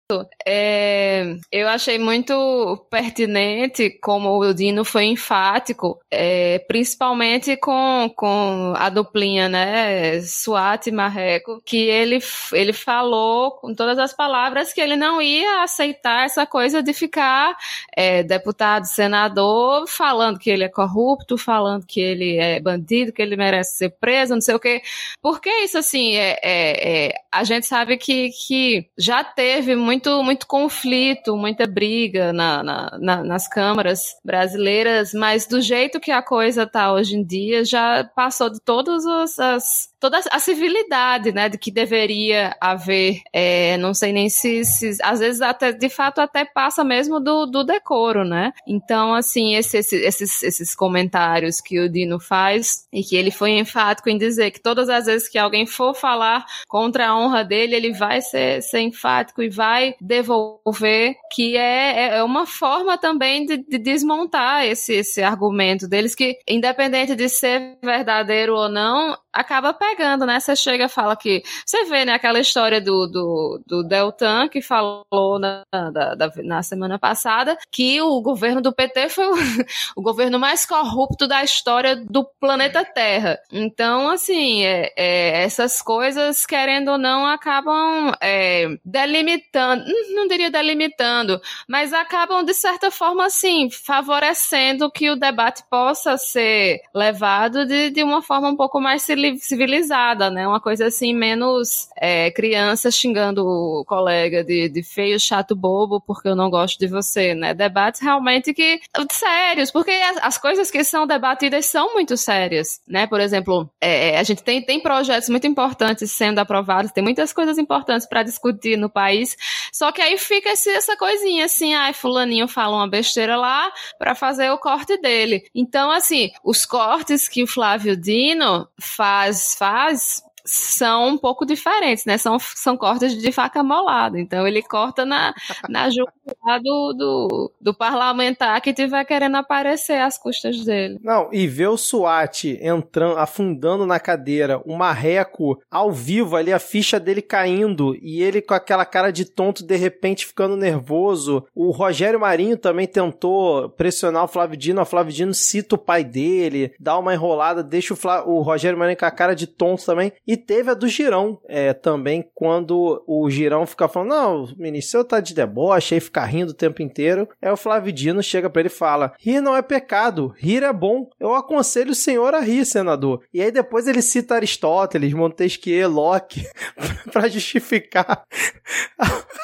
é, eu achei muito pertinente como o Dino foi enfático, é, principalmente com, com a duplinha, né, Suat e Marreco, que ele, ele falou com todas as palavras que ele não ia aceitar essa coisa de ficar é, deputado, senador, falando que ele é corrupto, falando que ele é bandido, que ele merece ser preso, não sei o quê. Porque isso, assim, é, é, é a gente sabe que, que já teve muito muito, muito conflito, muita briga na, na, na, nas câmaras brasileiras, mas do jeito que a coisa está hoje em dia, já passou de todas as, toda a civilidade, né, de que deveria haver, é, não sei nem se, se, às vezes até, de fato, até passa mesmo do, do decoro, né? Então, assim, esse, esse, esses, esses comentários que o Dino faz e que ele foi enfático em dizer que todas as vezes que alguém for falar contra a honra dele, ele vai ser, ser enfático e vai devolver, que é, é, é uma forma também de, de desmontar esse, esse argumento deles que, independente de ser verdadeiro ou não, acaba pegando, né? Você chega fala que. Você vê, né, aquela história do, do, do Deltan, que falou na, da, da, na semana passada que o governo do PT foi o, o, governo mais corrupto da história do planeta Terra. Então, assim, é, é, essas coisas, querendo ou não, acabam é, delimitando, não diria delimitando, mas acabam, de certa forma, assim, favorecendo que o debate possa ser levado de, de uma forma um pouco mais civilizada, né? Uma coisa assim, menos é, criança xingando o colega de, de feio, chato, bobo, porque eu não gosto de você, né? Debates realmente que sérios, porque as, as coisas que são debatidas são muito sérias, né? Por exemplo, é, é a gente tem, tem projetos muito importantes sendo aprovados, tem muitas coisas importantes para discutir no país, só que aí fica esse, essa coisinha assim, ai, fulaninho fala uma besteira lá para fazer o corte dele. Então, assim, os cortes que o Flávio Dino faz faz, faz são um pouco diferentes, né? São, são cortes de faca molada. Então ele corta na, na jugular do, do, do, parlamentar que tiver querendo aparecer às custas dele. Não, e ver o SWAT entrando, afundando na cadeira, o marreco ao vivo ali, a ficha dele caindo, e ele com aquela cara de tonto, de repente ficando nervoso. O Rogério Marinho também tentou pressionar o Flávio Dino, o Flávio Dino cita o pai dele, dá uma enrolada, deixa o, o Rogério Marinho com a cara de tonto também. E e teve a do Girão é, também, quando o Girão fica falando: Não, ministro, você tá de deboche, aí fica rindo o tempo inteiro. Aí o Flávio Dino chega para ele e fala: Rir não é pecado, rir é bom. Eu aconselho o senhor a rir, senador. E aí depois ele cita Aristóteles, Montesquieu, Locke, para justificar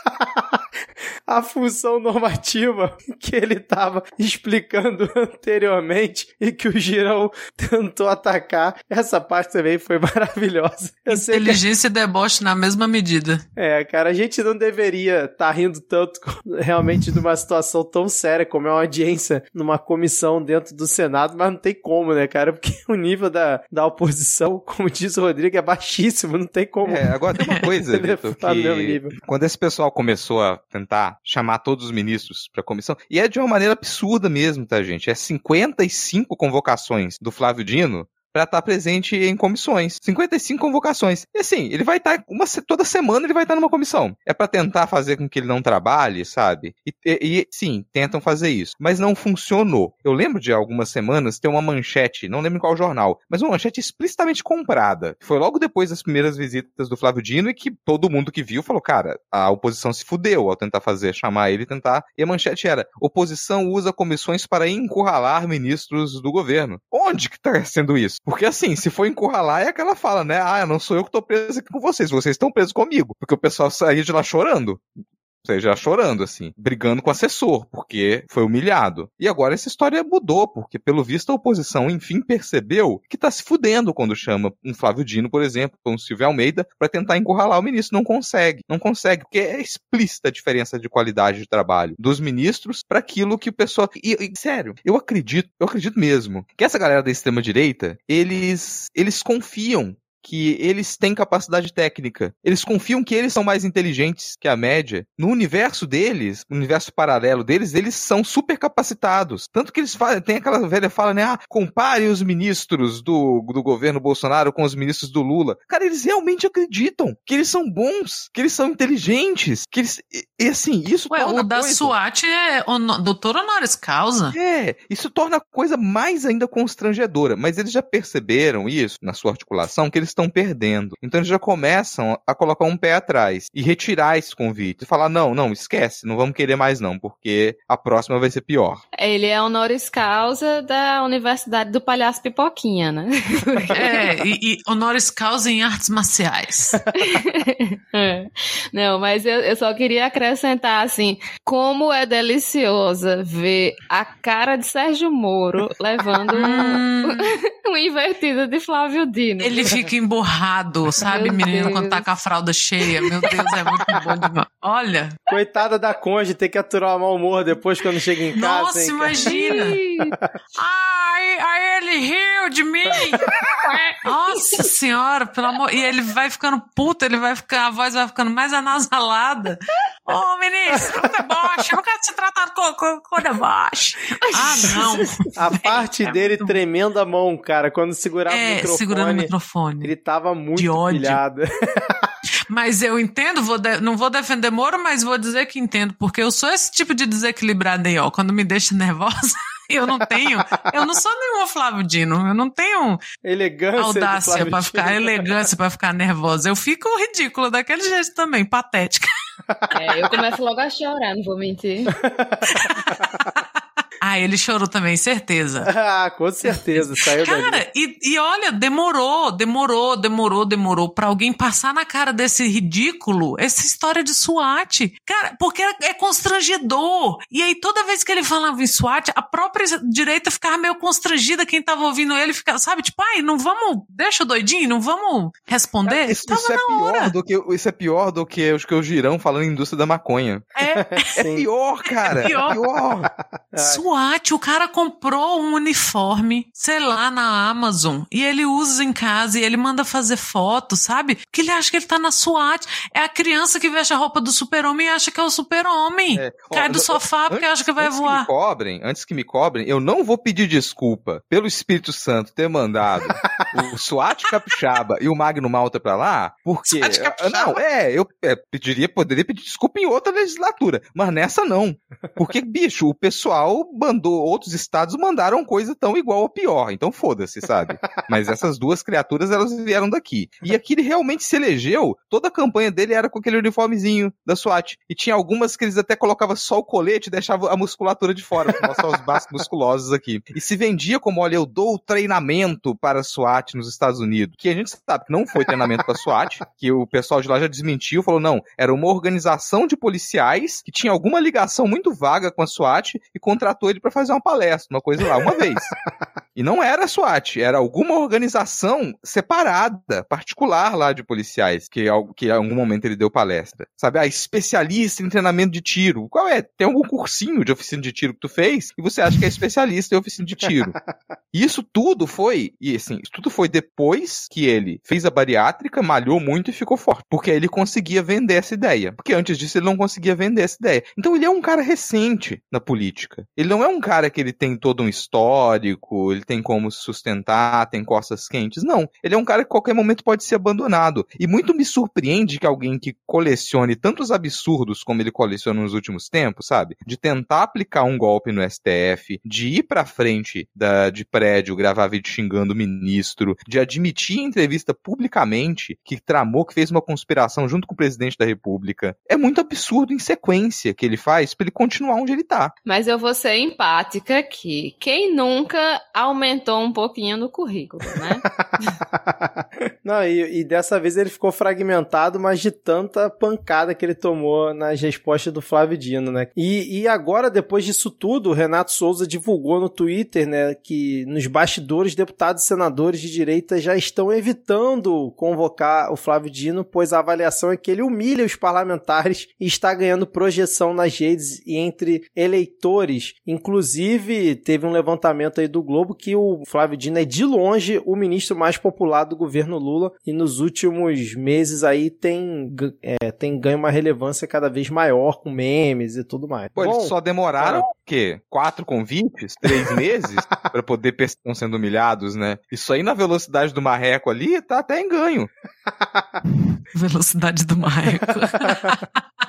a função normativa que ele estava explicando anteriormente e que o Girão tentou atacar. Essa parte também foi maravilhosa. Inteligência que... e deboche na mesma medida. É, cara, a gente não deveria estar tá rindo tanto realmente de uma situação tão séria como é uma audiência numa comissão dentro do Senado, mas não tem como, né, cara? Porque o nível da, da oposição, como diz o Rodrigo, é baixíssimo, não tem como. É, agora tem uma coisa, Vitor, que quando esse pessoal começou a tentar chamar todos os ministros para a comissão, e é de uma maneira absurda mesmo, tá, gente? É 55 convocações do Flávio Dino para estar tá presente em comissões. 55 convocações. E assim, ele vai estar tá uma toda semana ele vai estar tá numa comissão. É para tentar fazer com que ele não trabalhe, sabe? E, e, sim, tentam fazer isso, mas não funcionou. Eu lembro de algumas semanas ter uma manchete, não lembro qual jornal, mas uma manchete explicitamente comprada. Foi logo depois das primeiras visitas do Flávio Dino e que todo mundo que viu falou, cara, a oposição se fudeu ao tentar fazer, chamar ele tentar. E a manchete era: oposição usa comissões para encurralar ministros do governo. Onde que tá sendo isso? Porque assim, se for encurralar, é aquela fala, né? Ah, não sou eu que tô preso aqui com vocês, vocês estão presos comigo. Porque o pessoal saía de lá chorando seja, chorando, assim, brigando com o assessor, porque foi humilhado. E agora essa história mudou, porque pelo visto a oposição, enfim, percebeu que tá se fudendo quando chama um Flávio Dino, por exemplo, ou um Silvio Almeida, para tentar encurralar o ministro. Não consegue. Não consegue, porque é explícita a diferença de qualidade de trabalho dos ministros para aquilo que o pessoal. E, e, sério, eu acredito, eu acredito mesmo, que essa galera da extrema-direita, eles, eles confiam que eles têm capacidade técnica. Eles confiam que eles são mais inteligentes que a média. No universo deles, no universo paralelo deles, eles são super capacitados. Tanto que eles falam, tem aquela velha fala, né? Ah, compare os ministros do, do governo Bolsonaro com os ministros do Lula. Cara, eles realmente acreditam que eles são bons, que eles são inteligentes, que eles. E, e assim, isso Ué, torna. O da coisa... SWAT é o doutor honoris causa. É, isso torna a coisa mais ainda constrangedora. Mas eles já perceberam isso na sua articulação, que eles estão perdendo. Então eles já começam a colocar um pé atrás e retirar esse convite. E falar, não, não, esquece, não vamos querer mais não, porque a próxima vai ser pior. Ele é honoris causa da Universidade do Palhaço Pipoquinha, né? é, e, e honoris causa em artes marciais. é. Não, mas eu, eu só queria acrescentar, assim, como é deliciosa ver a cara de Sérgio Moro levando um, um invertido de Flávio Dino. Ele fica emburrado, sabe, menino, quando tá com a fralda cheia. Meu Deus, é muito bom demais. Olha. Coitada da conge, ter que aturar o mau humor depois quando chega em casa. Nossa, hein, imagina. ai, ai, ele riu de mim. Nossa senhora, pelo amor. E ele vai ficando puto, ele vai ficar, a voz vai ficando mais anasalada. Ô, oh, ministro, com deboche, eu não quero ser tratado com, com, com deboche. Ah, não. A parte é dele tremendo a mão, cara, quando segurava é, o microfone. segurando o microfone. Ele tava muito de ódio. pilhado. Mas eu entendo, vou de, não vou defender Moro, mas vou dizer que entendo, porque eu sou esse tipo de desequilibrado aí, ó. Quando me deixa nervosa, eu não tenho. Eu não sou nenhum Flávio Dino. Eu não tenho elegância audácia para ficar, elegância para ficar nervosa. Eu fico ridícula daquele jeito também, patética. É, eu começo logo a chorar, não vou mentir. Ah, ele chorou também, certeza. ah, com certeza, saiu Cara, e, e, olha, demorou, demorou, demorou, demorou pra alguém passar na cara desse ridículo essa história de SWAT. Cara, porque é, é constrangedor. E aí, toda vez que ele falava em SWAT, a própria direita ficava meio constrangida, quem tava ouvindo ele ficava, sabe, tipo, ai, não vamos, deixa o doidinho, não vamos responder. É, isso, isso é pior hora. do que, isso é pior do que os que o Girão falando em indústria da maconha. É, é pior, cara. É pior. É pior. SWAT, o cara comprou um uniforme, sei lá, na Amazon, e ele usa em casa e ele manda fazer foto, sabe? Que ele acha que ele tá na SWAT. É a criança que veste a roupa do super-homem e acha que é o super-homem. É. Cai do sofá porque acha que vai antes voar. Que me cobrem, antes que me cobrem, eu não vou pedir desculpa pelo Espírito Santo ter mandado o SWAT Capixaba e o Magno Malta pra lá, porque. Não, é, eu é, pediria, poderia pedir desculpa em outra legislatura, mas nessa não. Porque, bicho, o pessoal mandou, outros estados mandaram coisa tão igual ou pior. Então foda-se, sabe? Mas essas duas criaturas, elas vieram daqui. E aqui ele realmente se elegeu, toda a campanha dele era com aquele uniformezinho da SWAT. E tinha algumas que eles até colocavam só o colete e deixavam a musculatura de fora, pra mostrar os braços musculosos aqui. E se vendia como, olha, eu dou treinamento para a SWAT nos Estados Unidos. Que a gente sabe que não foi treinamento para a SWAT, que o pessoal de lá já desmentiu, falou, não, era uma organização de policiais que tinha alguma ligação muito vaga com a SWAT e contratou ele para fazer uma palestra, uma coisa lá, uma vez. E não era a SWAT, era alguma organização separada, particular lá de policiais, que, que em algum momento ele deu palestra. Sabe, a ah, especialista em treinamento de tiro. Qual é? Tem algum cursinho de oficina de tiro que tu fez e você acha que é especialista em oficina de tiro. E isso tudo foi, e assim, isso tudo foi depois que ele fez a bariátrica, malhou muito e ficou forte. Porque ele conseguia vender essa ideia. Porque antes disso ele não conseguia vender essa ideia. Então ele é um cara recente na política. Ele não é um cara que ele tem todo um histórico, ele tem como se sustentar, tem costas quentes. Não. Ele é um cara que a qualquer momento pode ser abandonado. E muito me surpreende que alguém que colecione tantos absurdos como ele coleciona nos últimos tempos, sabe? De tentar aplicar um golpe no STF, de ir pra frente da, de prédio, gravar vídeo xingando o ministro, de admitir em entrevista publicamente que tramou, que fez uma conspiração junto com o presidente da república. É muito absurdo em sequência que ele faz pra ele continuar onde ele tá. Mas eu vou ser empática aqui. Quem nunca aumentou um pouquinho no currículo, né? Não, e, e, dessa vez ele ficou fragmentado, mas de tanta pancada que ele tomou nas respostas do Flávio Dino, né? E, e agora, depois disso tudo, o Renato Souza divulgou no Twitter, né, que nos bastidores, deputados e senadores de direita já estão evitando convocar o Flávio Dino, pois a avaliação é que ele humilha os parlamentares e está ganhando projeção nas redes e entre eleitores. Inclusive, teve um levantamento aí do Globo que o Flávio Dino é de longe o ministro mais popular do governo Lula e nos últimos meses aí tem, é, tem ganho uma relevância cada vez maior com memes e tudo mais. Pô, Bom, eles só demoraram quê? Quatro convites? Três meses? para poder estão sendo humilhados, né? Isso aí na velocidade do marreco ali tá até em ganho. velocidade do marreco.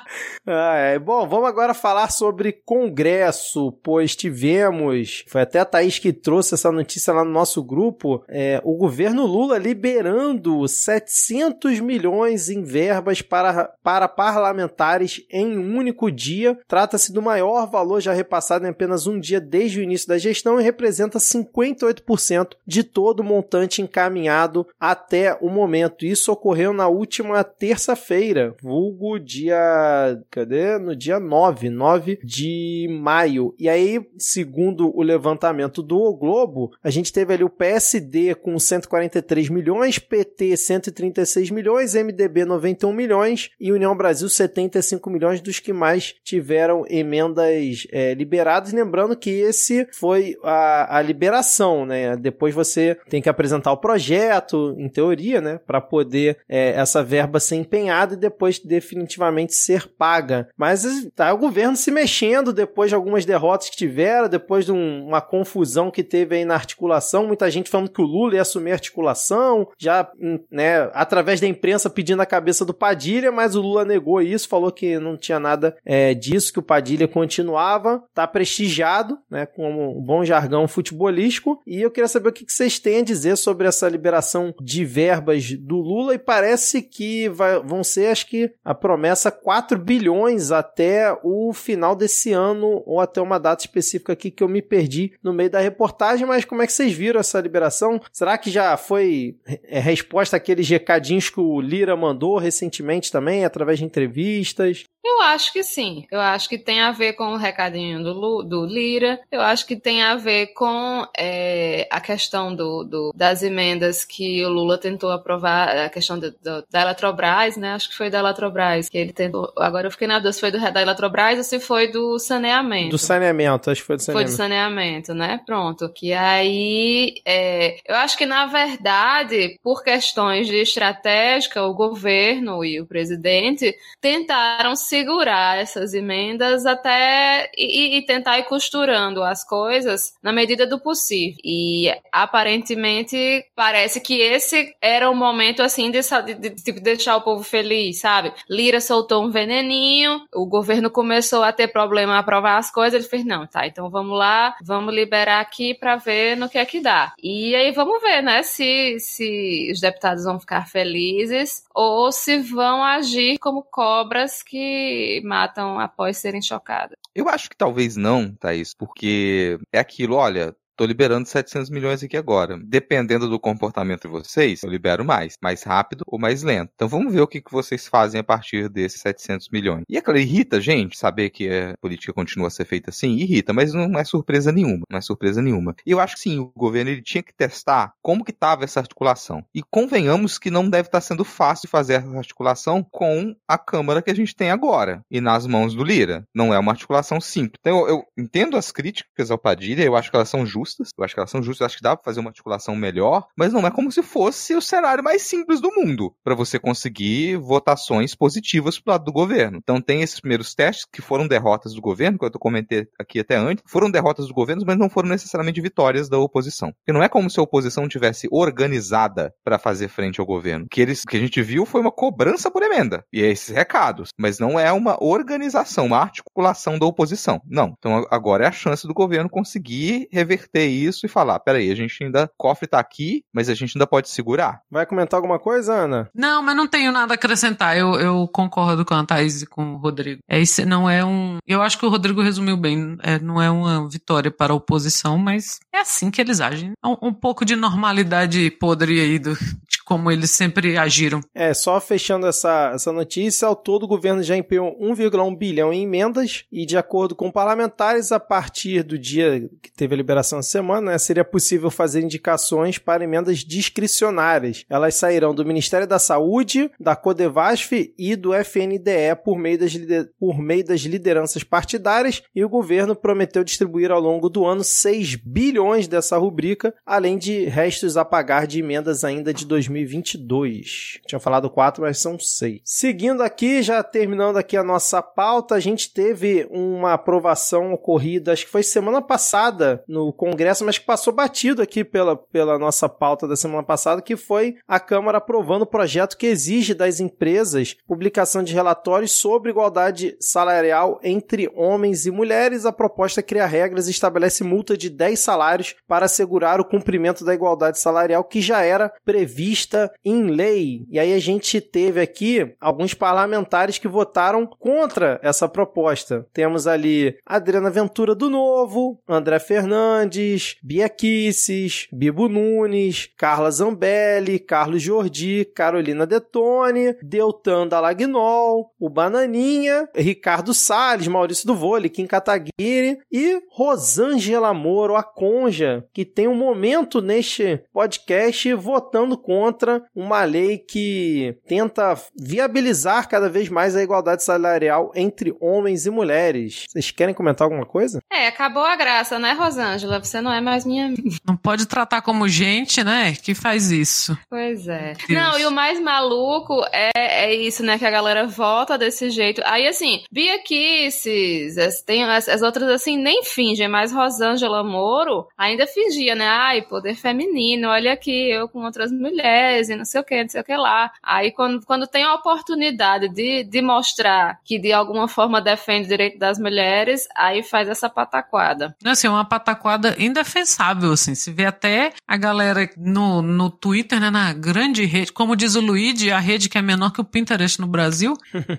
Ah, é. Bom, vamos agora falar sobre Congresso, pois tivemos, foi até a Thaís que trouxe essa notícia lá no nosso grupo, é, o governo Lula liberando 700 milhões em verbas para, para parlamentares em um único dia. Trata-se do maior valor já repassado em apenas um dia desde o início da gestão e representa 58% de todo o montante encaminhado até o momento. Isso ocorreu na última terça-feira, vulgo dia cadê? No dia 9, 9 de maio. E aí, segundo o levantamento do o Globo, a gente teve ali o PSD com 143 milhões, PT 136 milhões, MDB 91 milhões e União Brasil 75 milhões dos que mais tiveram emendas é, liberadas. Lembrando que esse foi a, a liberação, né? Depois você tem que apresentar o projeto, em teoria, né? Para poder é, essa verba ser empenhada e depois definitivamente ser paga. Mas tá o governo se mexendo depois de algumas derrotas que tiveram, depois de um, uma confusão que teve aí na articulação, muita gente falando que o Lula ia assumir a articulação, já, hum, né, através da imprensa pedindo a cabeça do Padilha, mas o Lula negou isso, falou que não tinha nada é, disso, que o Padilha continuava, tá prestigiado, né, com um bom jargão futebolístico, e eu queria saber o que vocês têm a dizer sobre essa liberação de verbas do Lula, e parece que vai, vão ser, acho que, a promessa 4 bilhões até o final desse ano ou até uma data específica aqui que eu me perdi no meio da reportagem, mas como é que vocês viram essa liberação? Será que já foi é, resposta àqueles recadinhos que o Lira mandou recentemente também, através de entrevistas? Eu acho que sim. Eu acho que tem a ver com o recadinho do, do Lira. Eu acho que tem a ver com é, a questão do, do, das emendas que o Lula tentou aprovar, a questão do, do, da Eletrobras, né? Acho que foi da Eletrobras que ele tentou. Agora eu fiquei na dúvida se foi do, da Eletrobras ou se foi do saneamento. Do saneamento, acho que foi do saneamento. Foi do saneamento, né? Pronto. Que aí, é, eu acho que na verdade, por questões de estratégica, o governo e o presidente tentaram segurar essas emendas até e, e, tentar ir costurando as coisas na medida do possível. E aparentemente parece que esse era o momento assim de, de, de, de tipo, deixar o povo feliz, sabe? Lira soltou um veneninho, o governo começou a ter problema a aprovar as coisas, ele fez não, tá? Então vamos lá, vamos liberar aqui para ver no que é que dá. E aí vamos ver, né? Se se os deputados vão ficar felizes ou se vão agir como cobras que matam após serem chocadas. Eu acho que talvez não, Thaís, porque é aquilo, olha, Tô liberando 700 milhões aqui agora. Dependendo do comportamento de vocês, eu libero mais. Mais rápido ou mais lento. Então vamos ver o que, que vocês fazem a partir desses 700 milhões. E é claro, irrita gente saber que a política continua a ser feita assim? Irrita, mas não é surpresa nenhuma. Não é surpresa nenhuma. E eu acho que sim, o governo ele tinha que testar como que estava essa articulação. E convenhamos que não deve estar sendo fácil fazer essa articulação com a Câmara que a gente tem agora. E nas mãos do Lira. Não é uma articulação simples. Então eu, eu entendo as críticas ao Padilha, eu acho que elas são justas justas. Eu acho que elas são justas, eu acho que dá pra fazer uma articulação melhor, mas não é como se fosse o cenário mais simples do mundo para você conseguir votações positivas pro lado do governo. Então tem esses primeiros testes que foram derrotas do governo, que eu comentei aqui até antes, foram derrotas do governo, mas não foram necessariamente vitórias da oposição. Porque não é como se a oposição tivesse organizada para fazer frente ao governo. O que eles, que a gente viu foi uma cobrança por emenda e esses recados, mas não é uma organização, uma articulação da oposição. Não. Então agora é a chance do governo conseguir reverter isso e falar, peraí, a gente ainda, o cofre tá aqui, mas a gente ainda pode segurar. Vai comentar alguma coisa, Ana? Não, mas não tenho nada a acrescentar. Eu, eu concordo com a Thaís e com o Rodrigo. É, esse não é um. Eu acho que o Rodrigo resumiu bem. É, não é uma vitória para a oposição, mas é assim que eles agem. Um, um pouco de normalidade podre aí do, de como eles sempre agiram. É, só fechando essa, essa notícia, ao todo o governo já empenhou 1,1 bilhão em emendas e, de acordo com parlamentares, a partir do dia que teve a liberação da semana, né, seria possível fazer indicações para emendas discricionárias. Elas sairão do Ministério da Saúde, da Codevasf e do FNDE por meio das, por meio das lideranças partidárias e o governo prometeu distribuir ao longo do ano 6 bilhões dessa rubrica, além de restos a pagar de emendas ainda de 2022. Tinha falado 4, mas são 6. Seguindo aqui, já terminando aqui a nossa pauta, a gente teve uma aprovação ocorrida, acho que foi semana passada no Congresso, mas que passou batido aqui pela, pela nossa pauta da semana passada, que foi a Câmara aprovando o projeto que exige das empresas publicação de relatórios sobre igualdade salarial entre homens e mulheres. A proposta cria regras e estabelece multa de 10 salários para assegurar o cumprimento da igualdade salarial que já era prevista em lei. E aí a gente teve aqui alguns parlamentares que votaram contra essa proposta. Temos ali Adriana Ventura do Novo, André Fernandes, Bia Kisses, Bibo Nunes, Carla Zambelli, Carlos Jordi, Carolina Detone, Deltan Dalagnol, o Bananinha, Ricardo Salles, Maurício do Vôlei, Kim Kataguiri e Rosângela Moro, a Conja, que tem um momento neste podcast votando contra uma lei que tenta viabilizar cada vez mais a igualdade salarial entre homens e mulheres. Vocês querem comentar alguma coisa? É, acabou a graça, né, Rosângela? Você não é mais minha amiga. Não pode tratar como gente, né? Que faz isso. Pois é. Não, e o mais maluco é, é isso, né? Que a galera vota desse jeito. Aí, assim, Bia Kisses, as, tem as, as outras, assim, nem fingem, mas Rosângela Moro ainda fingia, né? Ai, poder feminino, olha aqui, eu com outras mulheres e não sei o que, não sei o que lá. Aí, quando, quando tem a oportunidade de, de mostrar que de alguma forma defende o direito das mulheres, aí faz essa pataquada. Assim, uma pataquada indefensável, assim. Se vê até a galera no, no Twitter, né? Na grande rede, como diz o Luigi, a rede que é menor que o Pinterest no Brasil.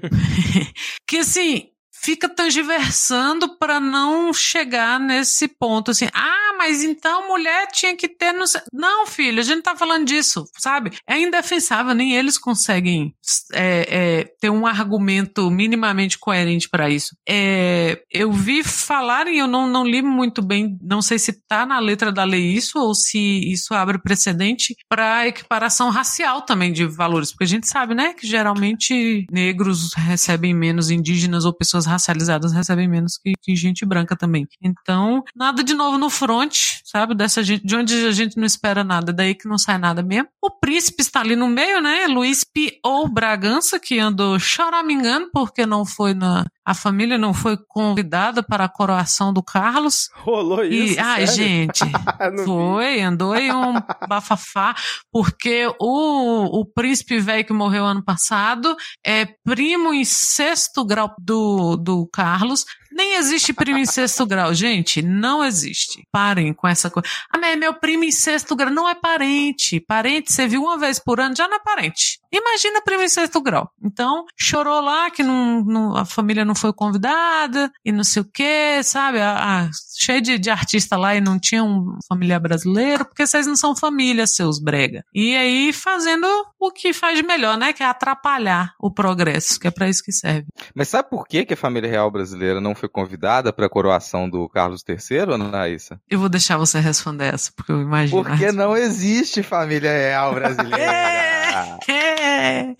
que assim, fica tangiversando para não chegar nesse ponto assim. Ah, mas então mulher tinha que ter. No... Não, filho, a gente tá falando disso, sabe? É indefensável, nem eles conseguem é, é, ter um argumento minimamente coerente para isso. É, eu vi falarem, eu não, não li muito bem, não sei se tá na letra da lei isso ou se isso abre precedente para equiparação racial também de valores, porque a gente sabe, né, que geralmente negros recebem menos, indígenas ou pessoas racializadas recebem menos que, que gente branca também. Então, nada de novo no front, sabe? Dessa gente, de onde a gente não espera nada, daí que não sai nada mesmo. O príncipe está ali no meio, né? Luiz P.O. Bragança, que andou choramingando porque não foi na, a família não foi convidada para a coroação do Carlos. Rolou isso. E, ai, gente, foi, vi. andou aí um bafafá, porque o, o príncipe velho que morreu ano passado é primo em sexto grau do, do Carlos. Nem existe primo em sexto grau, gente, não existe. Parem com essa coisa. Ah, mas é meu primo em sexto grau. Não é parente. Parente, você viu uma vez por ano, já não é parente. Imagina primo em sexto grau. Então, chorou lá que não, não, a família não foi convidada e não sei o que, sabe? Ah, cheio de, de artista lá e não tinha um familiar brasileiro, porque vocês não são família, seus brega. E aí fazendo o que faz de melhor, né? Que é atrapalhar o progresso, que é para isso que serve. Mas sabe por que, que a família real brasileira não foi convidada para a coroação do Carlos III, Anaísa? Eu vou deixar você responder essa, porque eu imagino. Porque não existe família real brasileira. É.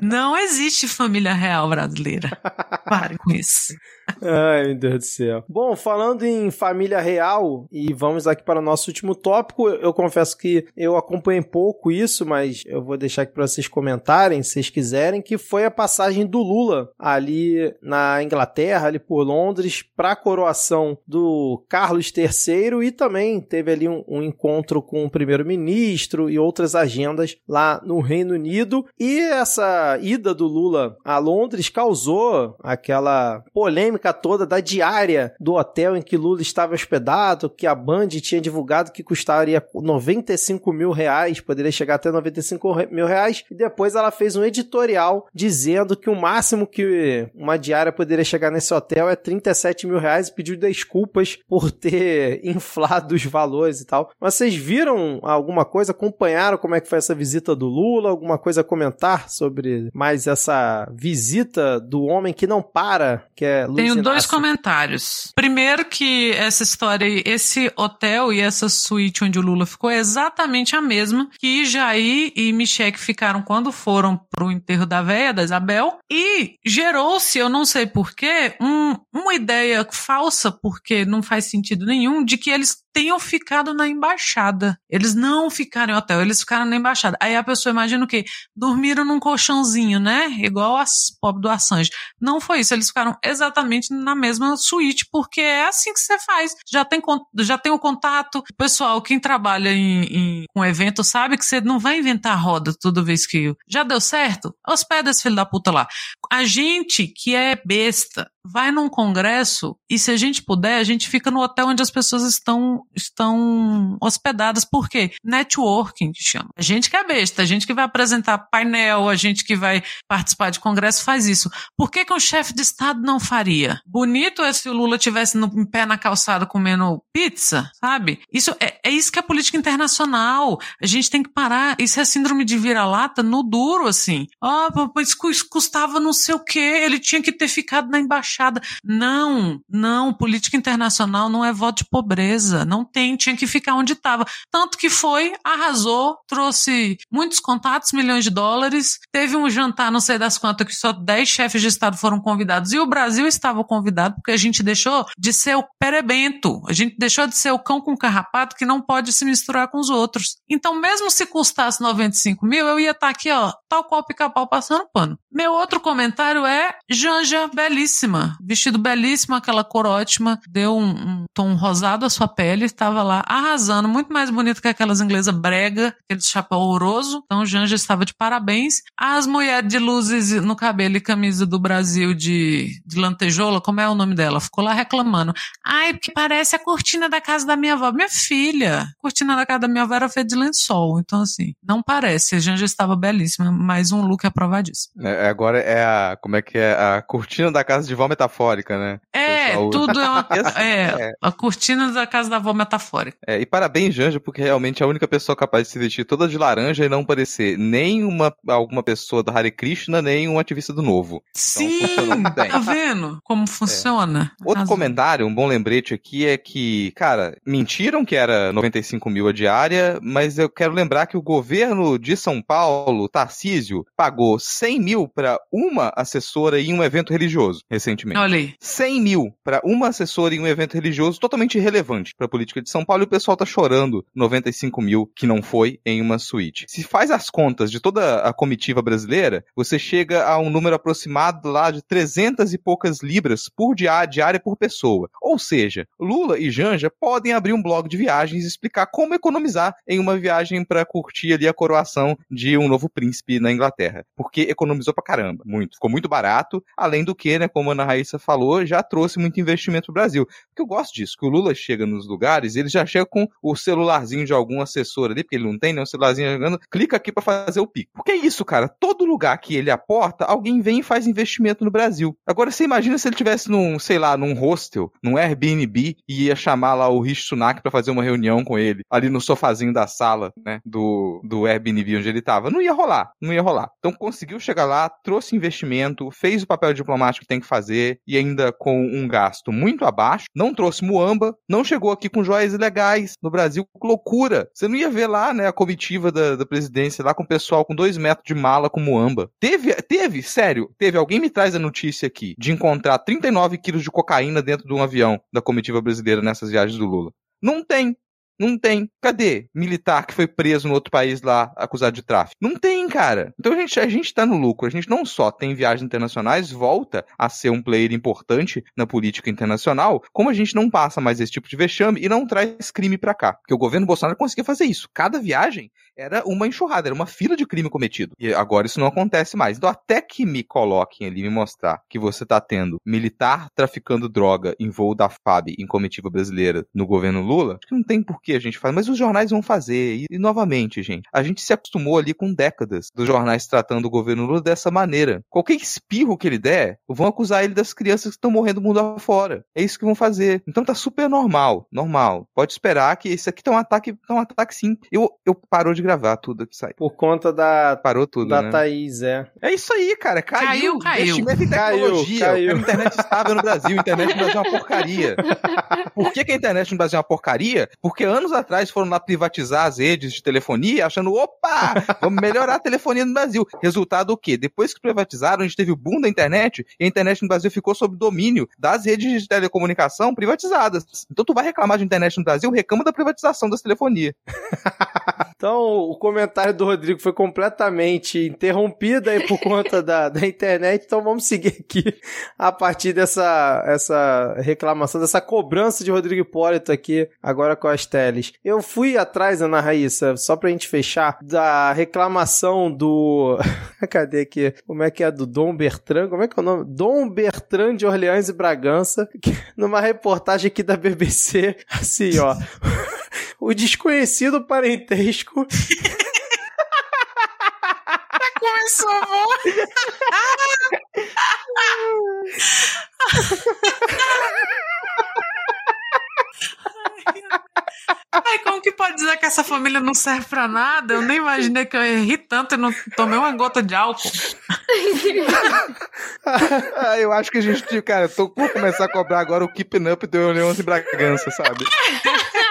Não existe família real brasileira. Pare com isso. Ai, meu Deus do céu. Bom, falando em família real, e vamos aqui para o nosso último tópico, eu confesso que eu acompanhei pouco isso, mas eu vou deixar aqui para vocês comentarem, se vocês quiserem, que foi a passagem do Lula ali na Inglaterra, ali por Londres, para a coroação do Carlos III e também teve ali um, um encontro com o primeiro-ministro e outras agendas lá no Reino Unido. E essa ida do Lula a Londres causou aquela polêmica polêmica toda da diária do hotel em que Lula estava hospedado, que a Band tinha divulgado que custaria 95 mil reais, poderia chegar até 95 mil reais, e depois ela fez um editorial dizendo que o máximo que uma diária poderia chegar nesse hotel é 37 mil reais e pediu desculpas por ter inflado os valores e tal. Mas vocês viram alguma coisa, acompanharam como é que foi essa visita do Lula, alguma coisa a comentar sobre mais essa visita do homem que não para, que é Luiz tenho dois comentários. Primeiro que essa história, esse hotel e essa suíte onde o Lula ficou é exatamente a mesma que Jair e Michele ficaram quando foram pro enterro da véia, da Isabel, e gerou-se, eu não sei porquê, um, uma ideia falsa, porque não faz sentido nenhum, de que eles tenham ficado na embaixada. Eles não ficaram em hotel, eles ficaram na embaixada. Aí a pessoa imagina o quê? Dormiram num colchãozinho, né? Igual as pobre do Assange. Não foi isso, eles ficaram exatamente na mesma suíte, porque é assim que você faz. Já tem, já tem o contato. Pessoal, quem trabalha em, em com evento sabe que você não vai inventar roda toda vez que. Já deu certo? Hospeda esse filho da puta lá. A gente que é besta, vai num congresso e se a gente puder, a gente fica no hotel onde as pessoas estão estão hospedadas. Por quê? Networking, que chama. A gente que é besta, a gente que vai apresentar painel, a gente que vai participar de congresso faz isso. Por que, que um chefe de Estado não faria? Bonito é se o Lula tivesse no pé na calçada comendo pizza, sabe? Isso é, é isso que é política internacional. A gente tem que parar. Isso é síndrome de vira-lata no duro, assim. Ó, oh, isso custava não sei o quê, ele tinha que ter ficado na embaixada fachada. Não, não, política internacional não é voto de pobreza. Não tem, tinha que ficar onde estava. Tanto que foi, arrasou, trouxe muitos contatos, milhões de dólares. Teve um jantar, não sei das quantas, que só 10 chefes de Estado foram convidados. E o Brasil estava convidado porque a gente deixou de ser o perebento. A gente deixou de ser o cão com carrapato que não pode se misturar com os outros. Então, mesmo se custasse 95 mil, eu ia estar tá aqui, ó, tal qual pica-pau passando pano. Meu outro comentário é Janja belíssima vestido belíssimo, aquela cor ótima, deu um, um tom rosado à sua pele, estava lá arrasando, muito mais bonito que aquelas inglesas brega, aquele chapéu ouroso. Então Janja estava de parabéns. As mulheres de luzes no cabelo e camisa do Brasil de, de lantejoula, como é o nome dela? Ficou lá reclamando. Ai, porque parece a cortina da casa da minha avó. Minha filha, a cortina da casa da minha avó era feita de lençol. Então, assim, não parece. A Janja estava belíssima, mais um look aprovadíssimo. É, agora é a, como é que é? A cortina da casa de vó metafórica, né? É, tudo é, uma, é, é, a cortina da casa da avó metafórica. É, e parabéns, Janja, porque realmente é a única pessoa capaz de se vestir toda de laranja e não parecer nem uma, alguma pessoa do Hare Krishna, nem um ativista do Novo. Então, Sim, então, tá vendo como funciona? É. Outro comentário, um bom lembrete aqui é que, cara, mentiram que era 95 mil a diária, mas eu quero lembrar que o governo de São Paulo, Tarcísio, pagou 100 mil para uma assessora em um evento religioso recentemente recentemente. Olha aí. 100 mil para uma assessora em um evento religioso totalmente irrelevante para a política de São Paulo e o pessoal tá chorando 95 mil que não foi em uma suíte. Se faz as contas de toda a comitiva brasileira, você chega a um número aproximado lá de 300 e poucas libras por diária, diária por pessoa. Ou seja, Lula e Janja podem abrir um blog de viagens e explicar como economizar em uma viagem para curtir ali a coroação de um novo príncipe na Inglaterra. Porque economizou pra caramba, muito. Ficou muito barato, além do que, né, como a Ana Raíssa falou, já trouxe muito investimento para o Brasil. Porque eu gosto disso, que o Lula chega nos lugares, ele já chega com o celularzinho de algum assessor ali, porque ele não tem, né? O celularzinho jogando, clica aqui para fazer o pico. Porque é isso, cara. Todo lugar que ele aporta, alguém vem e faz investimento no Brasil. Agora, você imagina se ele tivesse num, sei lá, num hostel, num Airbnb, e ia chamar lá o Rishi Sunak para fazer uma reunião com ele, ali no sofazinho da sala, né? Do, do Airbnb onde ele tava. Não ia rolar. Não ia rolar. Então conseguiu chegar lá, trouxe investimento, fez o papel diplomático que tem que fazer e ainda com um gasto muito abaixo. Não trouxe muamba, não chegou aqui com joias ilegais no Brasil. Loucura! Você não ia ver lá, né, a comitiva da, da presidência lá com o pessoal com dois metros de mala com muamba. Teve, teve, sério, teve. Alguém me traz a notícia aqui de encontrar 39 quilos de cocaína dentro de um avião da comitiva brasileira nessas viagens do Lula. Não tem. Não tem. Cadê? Militar que foi preso no outro país lá, acusado de tráfico. Não tem, cara. Então a gente, a gente tá no lucro. A gente não só tem viagens internacionais, volta a ser um player importante na política internacional, como a gente não passa mais esse tipo de vexame e não traz crime para cá. Porque o governo Bolsonaro conseguia fazer isso. Cada viagem era uma enxurrada, era uma fila de crime cometido. E agora isso não acontece mais. Então até que me coloquem ali, me mostrar que você tá tendo militar traficando droga em voo da FAB em comitiva brasileira no governo Lula, não tem por que a gente faz, mas os jornais vão fazer. E, e, novamente, gente, a gente se acostumou ali com décadas dos jornais tratando o governo Lula dessa maneira. Qualquer espirro que ele der, vão acusar ele das crianças que estão morrendo do mundo afora. É isso que vão fazer. Então tá super normal, normal. Pode esperar que esse aqui tá um ataque, tá um ataque sim. Eu, eu parou de gravar tudo que sai. Por conta da. Parou tudo. Da né? Thaís, é. É isso aí, cara. Caiu, caiu. caiu. Investimento em tecnologia. Caiu, caiu. A internet estável no Brasil. A internet no Brasil é uma porcaria. Por que, que a internet no Brasil é uma porcaria? Porque anos atrás foram lá privatizar as redes de telefonia, achando, opa, vamos melhorar a telefonia no Brasil. Resultado o quê? Depois que privatizaram, a gente teve o boom da internet e a internet no Brasil ficou sob domínio das redes de telecomunicação privatizadas. Então tu vai reclamar de internet no Brasil, reclama da privatização das telefonias. então, o comentário do Rodrigo foi completamente interrompido aí por conta da, da internet, então vamos seguir aqui a partir dessa essa reclamação, dessa cobrança de Rodrigo Hipólito aqui, agora com as teles. Eu fui atrás, Ana Raíssa, só pra gente fechar, da reclamação do... Cadê aqui? Como é que é? Do Dom Bertrand? Como é que é o nome? Dom Bertrand de Orleans e Bragança, numa reportagem aqui da BBC, assim, ó... o desconhecido parentesco. Começou, amor. Ai, como que pode dizer que essa família não serve pra nada? Eu nem imaginei que eu rir tanto e não tomei uma gota de álcool. ah, eu acho que a gente, cara, tô, vou começar a cobrar agora o Keeping Up do Leões e Bragança, sabe?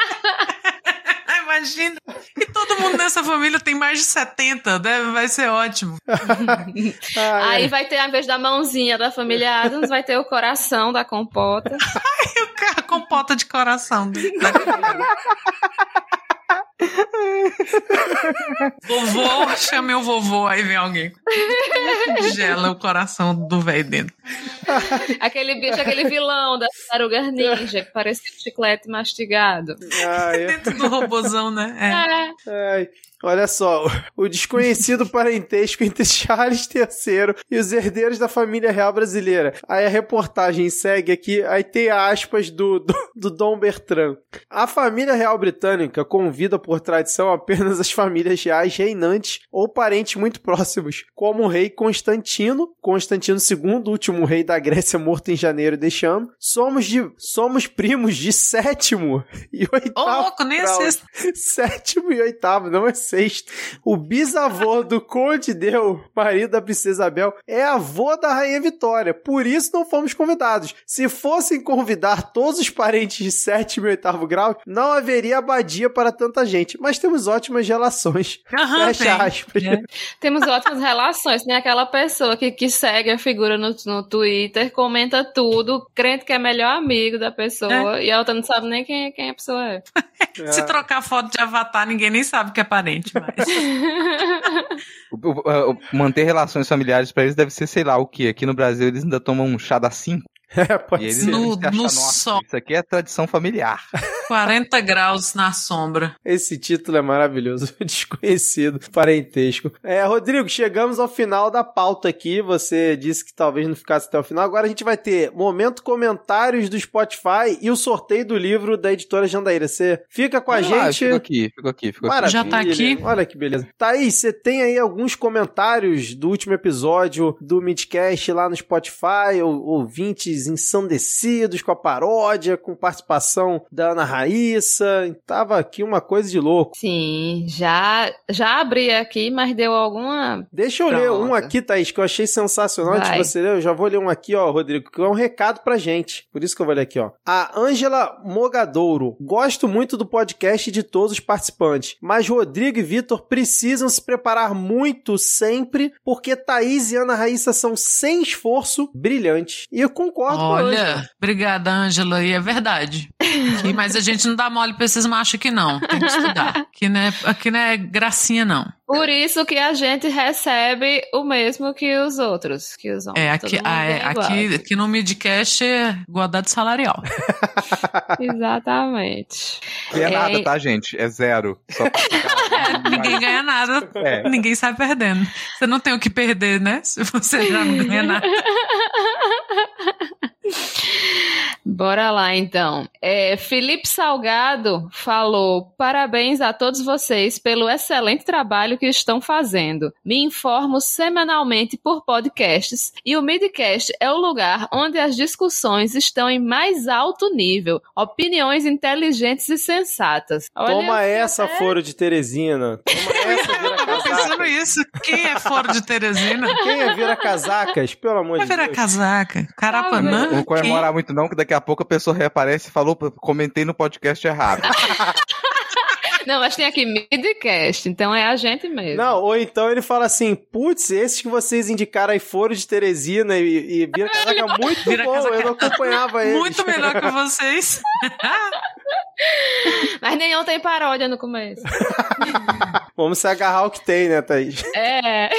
Imagina. E todo mundo nessa família tem mais de 70, deve, vai ser ótimo. ah, Aí é. vai ter, ao invés da mãozinha da família Adams, vai ter o coração da compota. Ai, a compota de coração. vovô, chame o vovô, aí vem alguém. Gela o coração do velho dentro. Aquele bicho, aquele vilão da Taruga Ninja, que parecia um chiclete mastigado. Ah, é. Dentro do robozão, né? É. é. Olha só, o desconhecido parentesco entre Charles III e os herdeiros da família real brasileira. Aí a reportagem segue aqui, aí tem aspas do, do, do Dom Bertrand. A família real britânica convida por tradição apenas as famílias reais reinantes ou parentes muito próximos, como o rei Constantino, Constantino II, último rei da Grécia morto em janeiro deste ano. Somos, de, somos primos de sétimo e oitavo. Ô, oh, louco, nem. Sétimo e oitavo, não é sexto. O bisavô do Conde Deu, marido da princesa Isabel, é avô da Rainha Vitória. Por isso não fomos convidados. Se fossem convidar todos os parentes de sétimo e oitavo grau, não haveria abadia para tanta gente. Mas temos ótimas relações. Aham, Fecha aspas. É. Temos ótimas relações. Tem aquela pessoa que, que segue a figura no, no Twitter, comenta tudo, crente que é melhor amigo da pessoa, é. e a outra não sabe nem quem, quem a pessoa é. Se trocar foto de avatar, ninguém nem sabe que é parente gente, mas. Manter relações familiares para eles deve ser, sei lá, o que? Aqui no Brasil eles ainda tomam um chá da 5. É, pode e eles, ser. No, acham, no sol. Isso aqui é tradição familiar. 40 graus na sombra. Esse título é maravilhoso. Desconhecido, parentesco. É, Rodrigo, chegamos ao final da pauta aqui. Você disse que talvez não ficasse até o final. Agora a gente vai ter momento comentários do Spotify e o sorteio do livro da editora Jandaíra. Você fica com a gente. Fico aqui, fico aqui, fico aqui. Já tá aqui. Olha que beleza. Thaís, você tem aí alguns comentários do último episódio do Midcast lá no Spotify, ou, ouvintes ensandecidos com a paródia, com participação da Ana Raíssa. Tava aqui uma coisa de louco. Sim, já, já abri aqui, mas deu alguma. Deixa eu ler um aqui, Thaís, que eu achei sensacional. De você ler, eu já vou ler um aqui, ó, Rodrigo, que é um recado pra gente. Por isso que eu vou ler aqui, ó. A Ângela Mogadouro. Gosto muito do podcast e de todos os participantes, mas Rodrigo e Vitor precisam se preparar muito sempre, porque Thaís e Ana Raíssa são sem esforço brilhantes. E eu concordo Olha, com a Ângela. obrigada, Ângela, e é verdade. Aqui, mas a gente não dá mole pra esses machos aqui, não. Tem que estudar. Aqui não é, aqui não é gracinha, não. Por isso que a gente recebe o mesmo que os outros, que os homens. É, aqui, ah, é, é igual. aqui, aqui no Midcast é igualdade salarial. Exatamente. Que é É, nada, tá, gente? É zero. Só ficar- Ninguém ganha nada, É. ninguém sai perdendo. Você não tem o que perder, né? Se você já não ganha nada. Bora lá então. É, Felipe Salgado falou: parabéns a todos vocês pelo excelente trabalho que estão fazendo. Me informo semanalmente por podcasts e o Midcast é o lugar onde as discussões estão em mais alto nível, opiniões inteligentes e sensatas. Olha, Toma essa, até- Foro de Teresina. Toma essa, vira pensando isso. Quem é fora de Teresina? Quem é vira casacas? Pelo amor Vai de virar Deus. casaca. Carapanã? Não comemorar muito não, que daqui a pouco a pessoa reaparece e falou, comentei no podcast errado. Não, mas tem aqui Midcast, então é a gente mesmo. Não, ou então ele fala assim: putz, esses que vocês indicaram aí foram de Teresina e, e vira casaca muito Vira bom. casaca- Eu não acompanhava eles. Muito melhor que vocês. Mas nenhum tem paródia no começo. Vamos se agarrar ao que tem, né, Thaís? É.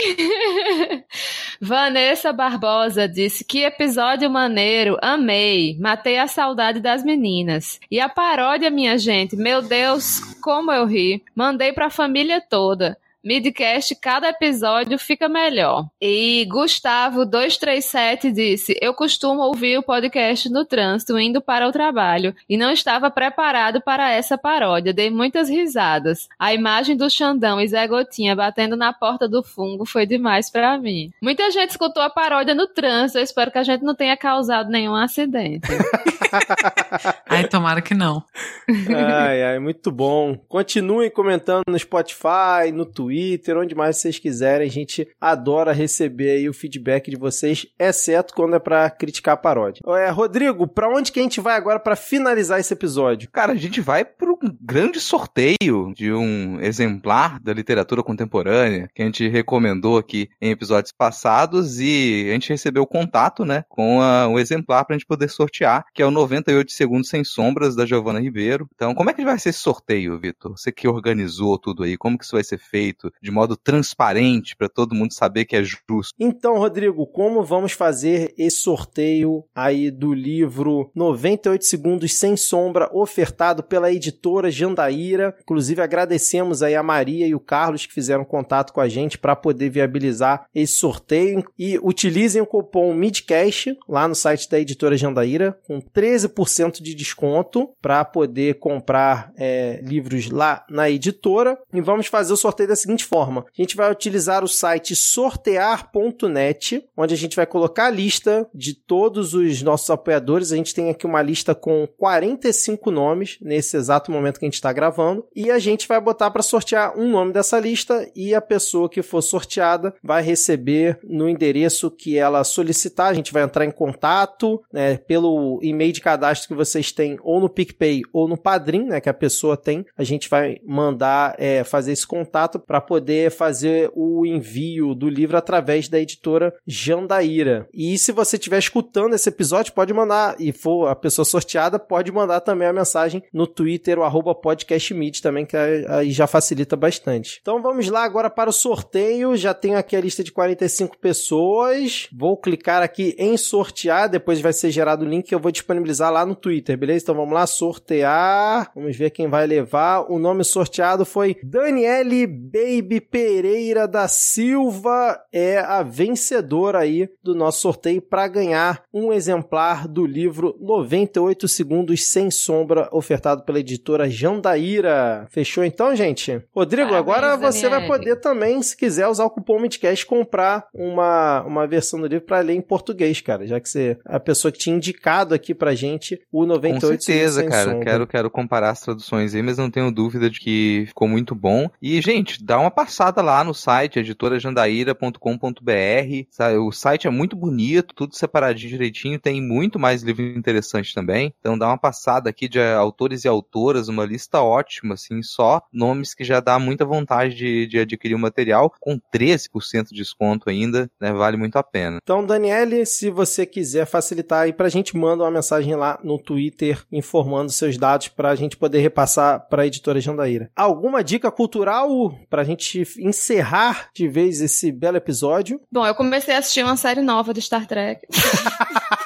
Vanessa Barbosa disse: Que episódio maneiro, amei. Matei a saudade das meninas. E a paródia, minha gente, meu Deus, como eu ri. Mandei pra família toda. Midcast, cada episódio fica melhor. E Gustavo237 disse: Eu costumo ouvir o podcast no trânsito indo para o trabalho e não estava preparado para essa paródia. Dei muitas risadas. A imagem do Xandão e Zé Gotinha batendo na porta do fungo foi demais para mim. Muita gente escutou a paródia no trânsito. Eu espero que a gente não tenha causado nenhum acidente. Ai, tomara que não. Ai, ai, muito bom. Continuem comentando no Spotify, no Twitter, onde mais vocês quiserem. A gente adora receber aí o feedback de vocês, exceto quando é pra criticar a paródia. É, Rodrigo, pra onde que a gente vai agora pra finalizar esse episódio? Cara, a gente vai para um grande sorteio de um exemplar da literatura contemporânea que a gente recomendou aqui em episódios passados e a gente recebeu contato, né, com a- um exemplar para a gente poder sortear, que é o 98 Segundos Sem Sombras da Giovana Ribeiro. Então, como é que vai ser esse sorteio, Vitor? Você que organizou tudo aí, como que isso vai ser feito de modo transparente para todo mundo saber que é justo? Então, Rodrigo, como vamos fazer esse sorteio aí do livro 98 Segundos Sem Sombra, ofertado pela editora Jandaíra? Inclusive, agradecemos aí a Maria e o Carlos que fizeram contato com a gente para poder viabilizar esse sorteio. E utilizem o cupom MIDCAST lá no site da editora Jandaíra, com 13% de desconto para poder comprar é, livros lá na editora. E vamos fazer o sorteio da seguinte forma: a gente vai utilizar o site sortear.net, onde a gente vai colocar a lista de todos os nossos apoiadores. A gente tem aqui uma lista com 45 nomes nesse exato momento que a gente está gravando. E a gente vai botar para sortear um nome dessa lista e a pessoa que for sorteada vai receber no endereço que ela solicitar. A gente vai entrar em contato né, pelo e-mail de cadastro que vocês têm ou no PicPay ou no Padrim, né, que a pessoa tem. A gente vai mandar é, fazer esse contato para poder fazer o envio do livro através da editora Jandaíra. E se você estiver escutando esse episódio, pode mandar, e for a pessoa sorteada, pode mandar também a mensagem no Twitter, o arroba podcastmid também, que aí já facilita bastante. Então vamos lá agora para o sorteio. Já tenho aqui a lista de 45 pessoas. Vou clicar aqui em sortear, depois vai ser gerado o link que eu vou disponibilizar lá no Twitter, beleza? Então vamos lá, sortear. Vamos ver quem vai levar. O nome sorteado foi Daniele Baby Pereira da Silva é a vencedora aí do nosso sorteio para ganhar um exemplar do livro 98 Segundos Sem Sombra, ofertado pela editora Jandaíra. Fechou então, gente? Rodrigo, Parabéns, agora você vai Daniele. poder também, se quiser, usar o cupom Midcast comprar uma, uma versão do livro para ler em português, cara, já que você é a pessoa que tinha indicado aqui pra gente o 98 Com certeza, Segundos cara. Sombra. Quero, quero comparar as traduções aí, mas não tenho dúvida de que ficou muito bom. E, gente, dá uma passada lá no site, editorajandaíra.com.br. O site é muito bonito, tudo separadinho direitinho. Tem muito mais livro interessante também. Então dá uma passada aqui de autores e autoras, uma lista ótima, assim, só nomes que já dá muita vontade de, de adquirir o material, com 13% de desconto ainda, né? Vale muito a pena. Então, Daniele, se você quiser facilitar aí pra gente, manda uma mensagem lá no Twitter informando seus dados pra gente poder repassar pra editora Jandaíra. Alguma dica cultural pra gente encerrar de vez esse belo episódio? Bom, eu comecei a assistir uma série nova do Star Trek.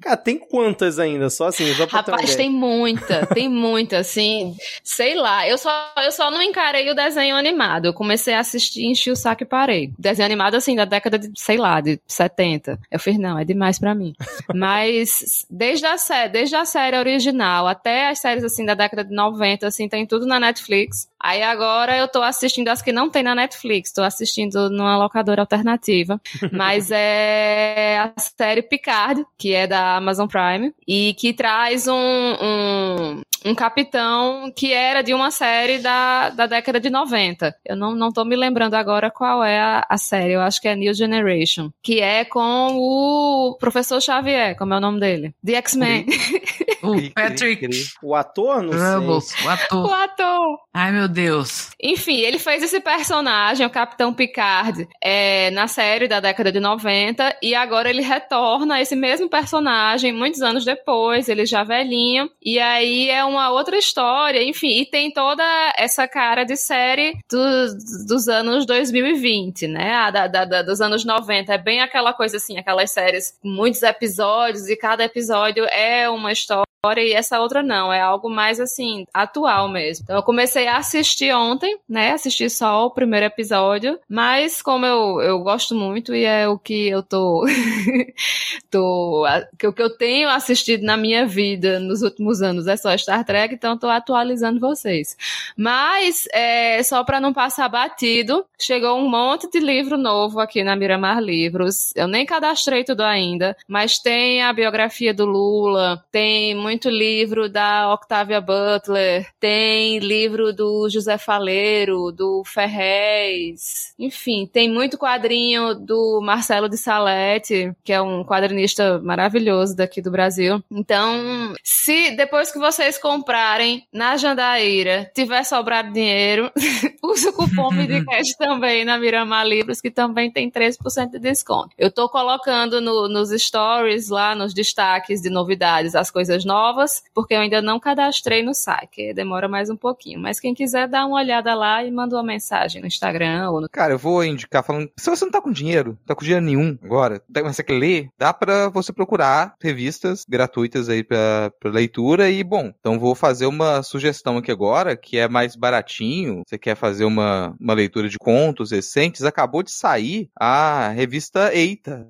Cara, tem quantas ainda? Só assim, só pra Rapaz, tem muita, tem muita, assim. Sei lá, eu só, eu só não encarei o desenho animado. Eu comecei a assistir, enchi o saco e parei. Desenho animado, assim, da década de, sei lá, de 70. Eu fiz, não, é demais pra mim. Mas desde a, sé desde a série original até as séries, assim, da década de 90, assim, tem tudo na Netflix. Aí agora eu tô assistindo as que não tem na Netflix, tô assistindo numa locadora alternativa. Mas é a série Picard, que é da Amazon Prime, e que traz um, um, um capitão que era de uma série da, da década de 90. Eu não, não tô me lembrando agora qual é a, a série, eu acho que é New Generation, que é com o professor Xavier, como é o nome dele? The X-Men. O Patrick. O ator, não sei. O o ator. ator. Ai, meu Deus. Enfim, ele fez esse personagem, o Capitão Picard, é, na série da década de 90, e agora ele retorna esse mesmo personagem muitos anos depois, ele já velhinho, e aí é uma outra história, enfim, e tem toda essa cara de série dos, dos anos 2020, né? A da- da- dos anos 90. É bem aquela coisa assim, aquelas séries com muitos episódios, e cada episódio é uma história e essa outra não, é algo mais assim, atual mesmo. Então eu comecei a assistir ontem, né? Assisti só o primeiro episódio, mas como eu, eu gosto muito e é o que eu tô. tô que o que eu tenho assistido na minha vida nos últimos anos é só Star Trek, então tô atualizando vocês. Mas, é, só para não passar batido, chegou um monte de livro novo aqui na Miramar Livros. Eu nem cadastrei tudo ainda, mas tem a biografia do Lula, tem muito livro da Octavia Butler, tem livro do José Faleiro, do Ferrez, enfim, tem muito quadrinho do Marcelo de Salete, que é um quadrinista maravilhoso daqui do Brasil. Então, se depois que vocês comprarem na Jandaíra tiver sobrado dinheiro, use o cupom Midcast também na Miramar Livros, que também tem 13% de desconto. Eu tô colocando no- nos stories lá, nos destaques de novidades, as coisas novas, porque eu ainda não cadastrei no site, que demora mais um pouquinho. Mas quem quiser dá uma olhada lá e manda uma mensagem no Instagram ou no Cara, eu vou indicar falando. Se você não tá com dinheiro, tá com dinheiro nenhum agora, tá- mas você quer ler, dá pra você procurar revistas gratuitas aí pra, pra leitura. E, bom, então vou fazer uma sugestão aqui agora, que é mais baratinho. Você quer fazer uma, uma leitura de contos recentes? Acabou de sair a revista Eita,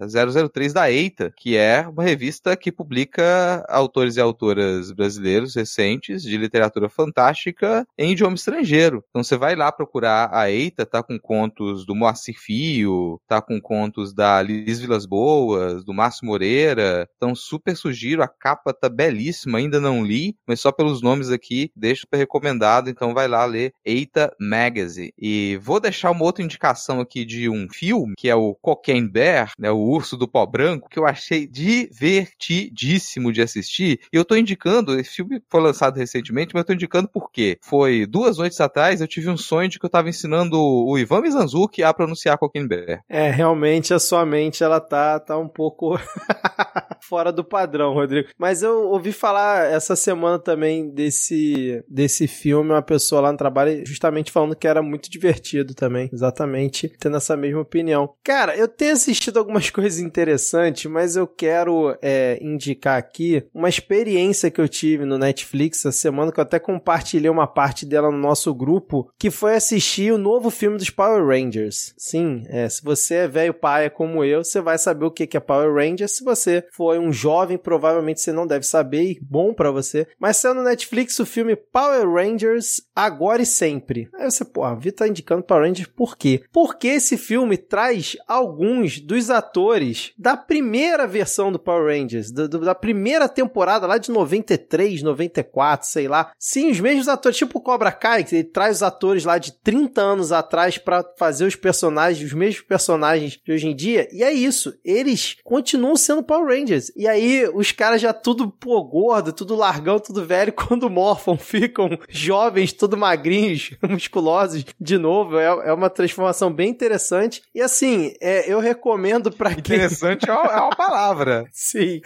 003 da Eita, que é uma revista que publica autores e autoras brasileiros recentes de literatura fantástica em idioma estrangeiro. Então você vai lá procurar a Eita, tá com contos do Moacir Fio, tá com contos da Liz Vilas Boas, do Márcio Moreira. Então super sugiro, a capa tá belíssima, ainda não li, mas só pelos nomes aqui deixo super recomendado, então vai lá ler Eita Magazine. E vou deixar uma outra indicação aqui de um filme, que é o Cocaine Bear, né, o Urso do Pó Branco, que eu achei divertidíssimo de assistir. Eu tô indicando, esse filme foi lançado recentemente, mas eu tô indicando porque foi duas noites atrás eu tive um sonho de que eu tava ensinando o Ivan Mizanzuki a pronunciar Cocaine Bear. É, realmente a sua mente ela tá, tá um pouco fora do padrão, Rodrigo. Mas eu ouvi falar essa semana também desse, desse filme, uma pessoa lá no trabalho justamente falando que era muito divertido também. Exatamente, tendo essa mesma opinião. Cara, eu tenho assistido algumas coisas interessantes, mas eu quero é, indicar aqui uma experiência experiência que eu tive no Netflix essa semana, que eu até compartilhei uma parte dela no nosso grupo, que foi assistir o novo filme dos Power Rangers. Sim, é, se você é velho paia como eu, você vai saber o que é Power Rangers. Se você for um jovem, provavelmente você não deve saber, e bom para você. Mas saiu no Netflix o filme Power Rangers Agora e Sempre. Aí você, pô, a Vitor tá indicando Power Rangers por quê? Porque esse filme traz alguns dos atores da primeira versão do Power Rangers, do, do, da primeira temporada lá de 93, 94, sei lá. Sim, os mesmos atores, tipo o Cobra Kai, que ele traz os atores lá de 30 anos atrás para fazer os personagens, os mesmos personagens de hoje em dia. E é isso, eles continuam sendo Power Rangers. E aí os caras já tudo, pô, gordo, tudo largão, tudo velho, quando morfam, ficam jovens, tudo magrinhos, musculosos de novo. É, é uma transformação bem interessante. E assim, é, eu recomendo para quem... Interessante é uma, é uma palavra. Sim.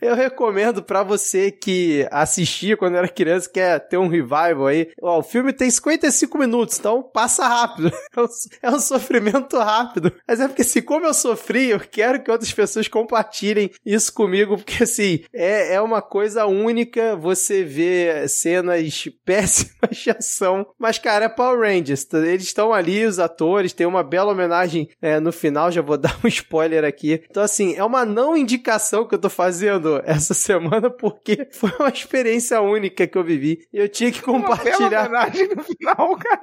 Eu recomendo para você que assistia quando era criança, quer ter um revival aí. Ó, o filme tem 55 minutos, então passa rápido. É um, é um sofrimento rápido. Mas é porque assim, como eu sofri, eu quero que outras pessoas compartilhem isso comigo, porque assim, é, é uma coisa única você ver cenas péssimas de ação. Mas, cara, é Power Rangers. Eles estão ali, os atores, tem uma bela homenagem é, no final, já vou dar um spoiler aqui. Então, assim, é uma não indicação que eu tô fazendo essa semana, porque foi uma experiência única que eu vivi. E eu tinha que compartilhar. Uma bela homenagem no final, cara.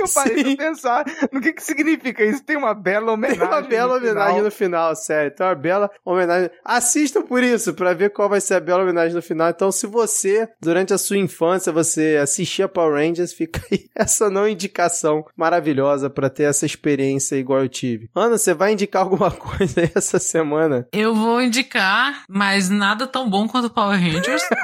Eu parei Sim. de pensar no que que significa isso. Tem uma bela homenagem. Tem uma bela no homenagem final. no final, sério. Tem uma bela homenagem. Assistam por isso, para ver qual vai ser a bela homenagem no final. Então, se você, durante a sua infância, você assistia Power Rangers, fica aí essa não indicação maravilhosa para ter essa experiência igual eu tive. Ana, você vai indicar alguma coisa essa semana? Eu vou indicar, mas nada tão bom quanto Power Rangers,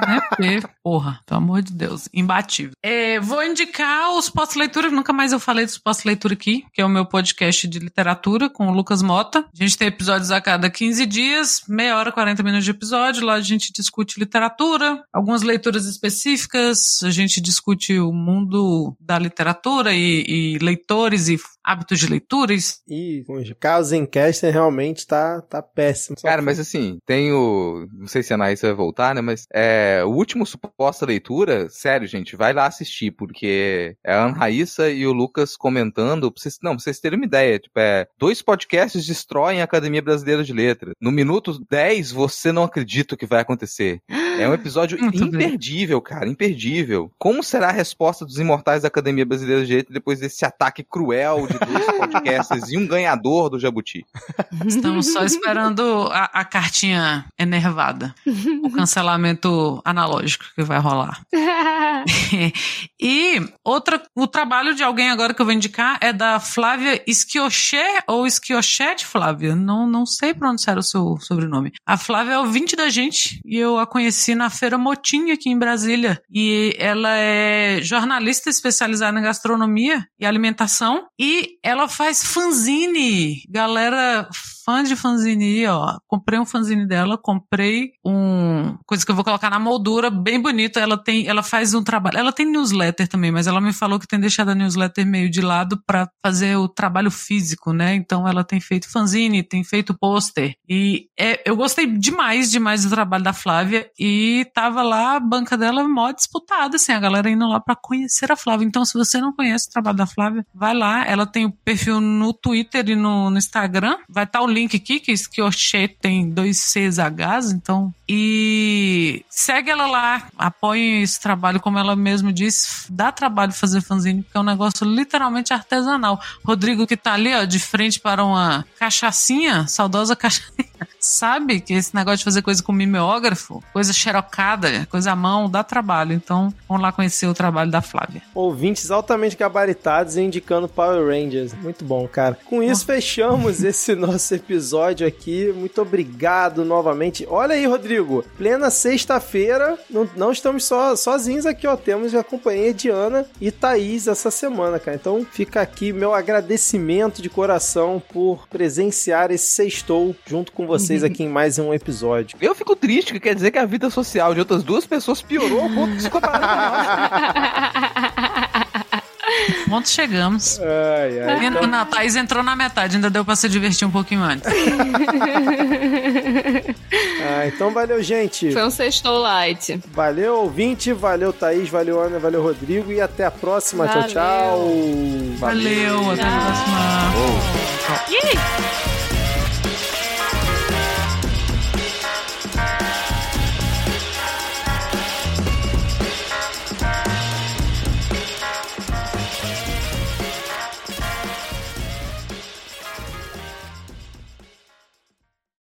né? Porque, porra, pelo amor de Deus, imbatível. É, vou indicar os pós-leitura, nunca mais eu falei dos pós-leitura aqui, que é o meu podcast de literatura com o Lucas Mota. A gente tem episódios a cada 15 dias, meia hora, 40 minutos de episódio. Lá a gente discute literatura, algumas leituras específicas, a gente discute o mundo da literatura e, e leitores e hábitos de leituras. E o caso Zencaster realmente tá, tá péssimo. Cara, mas assim, tem o. Não sei se a Anaísa vai voltar, né? Mas é, o último suposta leitura, sério, gente, vai lá assistir, porque é a Ana Raíssa e o Lucas comentando. Pra vocês, não, pra vocês terem uma ideia, tipo, é, dois podcasts destroem a Academia Brasileira de Letras. No minuto 10, você não acredita o que vai acontecer. É um episódio imperdível, cara, imperdível. Como será a resposta dos imortais da Academia Brasileira de Letras depois desse ataque cruel de dois podcasts e um ganhador do Jabuti? Estamos só esperando a, a cartinha enervada. o cancelamento analógico que vai rolar. e outra, o trabalho de alguém agora que eu vou indicar é da Flávia Esquioché ou Esquiochete Flávia. Não, não sei pronunciar o seu sobrenome. A Flávia é ouvinte da gente e eu a conheci na Feira Motim aqui em Brasília. E ela é jornalista especializada em gastronomia e alimentação e ela faz fanzine. Galera fã de fanzine, ó. Comprei um fanzine dela, comprei um coisa que eu vou colocar na moldura, bem bonito. Ela tem, ela faz um trabalho. Ela tem newsletter também, mas ela me falou que tem deixado a newsletter meio de lado para fazer o trabalho físico, né? Então ela tem feito fanzine, tem feito pôster. E é, eu gostei demais, demais do trabalho da Flávia e tava lá a banca dela mó disputada, assim, a galera indo lá para conhecer a Flávia. Então, se você não conhece o trabalho da Flávia, vai lá. Ela tem o perfil no Twitter e no, no Instagram. Vai estar tá o link aqui, que Skioche tem dois CZHs, então. E segue ela lá, apoie esse trabalho, como ela mesma disse, dá trabalho fazer fanzine, porque é um negócio literalmente artesanal. Rodrigo que tá ali, ó, de frente para uma cachaçinha, saudosa cachaçinha sabe que esse negócio de fazer coisa com mimeógrafo, coisa xerocada, coisa à mão, dá trabalho. Então, vamos lá conhecer o trabalho da Flávia. Ouvintes altamente gabaritados e indicando Power Rangers. Muito bom, cara. Com isso, fechamos esse nosso episódio aqui. Muito obrigado novamente. Olha aí, Rodrigo. Plena sexta-feira. Não, não estamos só, sozinhos aqui, ó. Temos a companhia de Ana e Thaís essa semana, cara. Então, fica aqui meu agradecimento de coração por presenciar esse sextou junto com vocês aqui em mais um episódio. Eu fico triste, que quer dizer que a vida social de outras duas pessoas piorou ao ponto de se comparar com Ponto chegamos. Ai, ai, então... Não, Thaís entrou na metade, ainda deu pra se divertir um pouquinho antes. Ah, então valeu, gente. Foi um sextou light. Valeu, ouvinte. Valeu, Thaís. Valeu, Ana. Valeu, Rodrigo. E até a próxima. Valeu. Tchau, tchau. Valeu, até a próxima. Ih!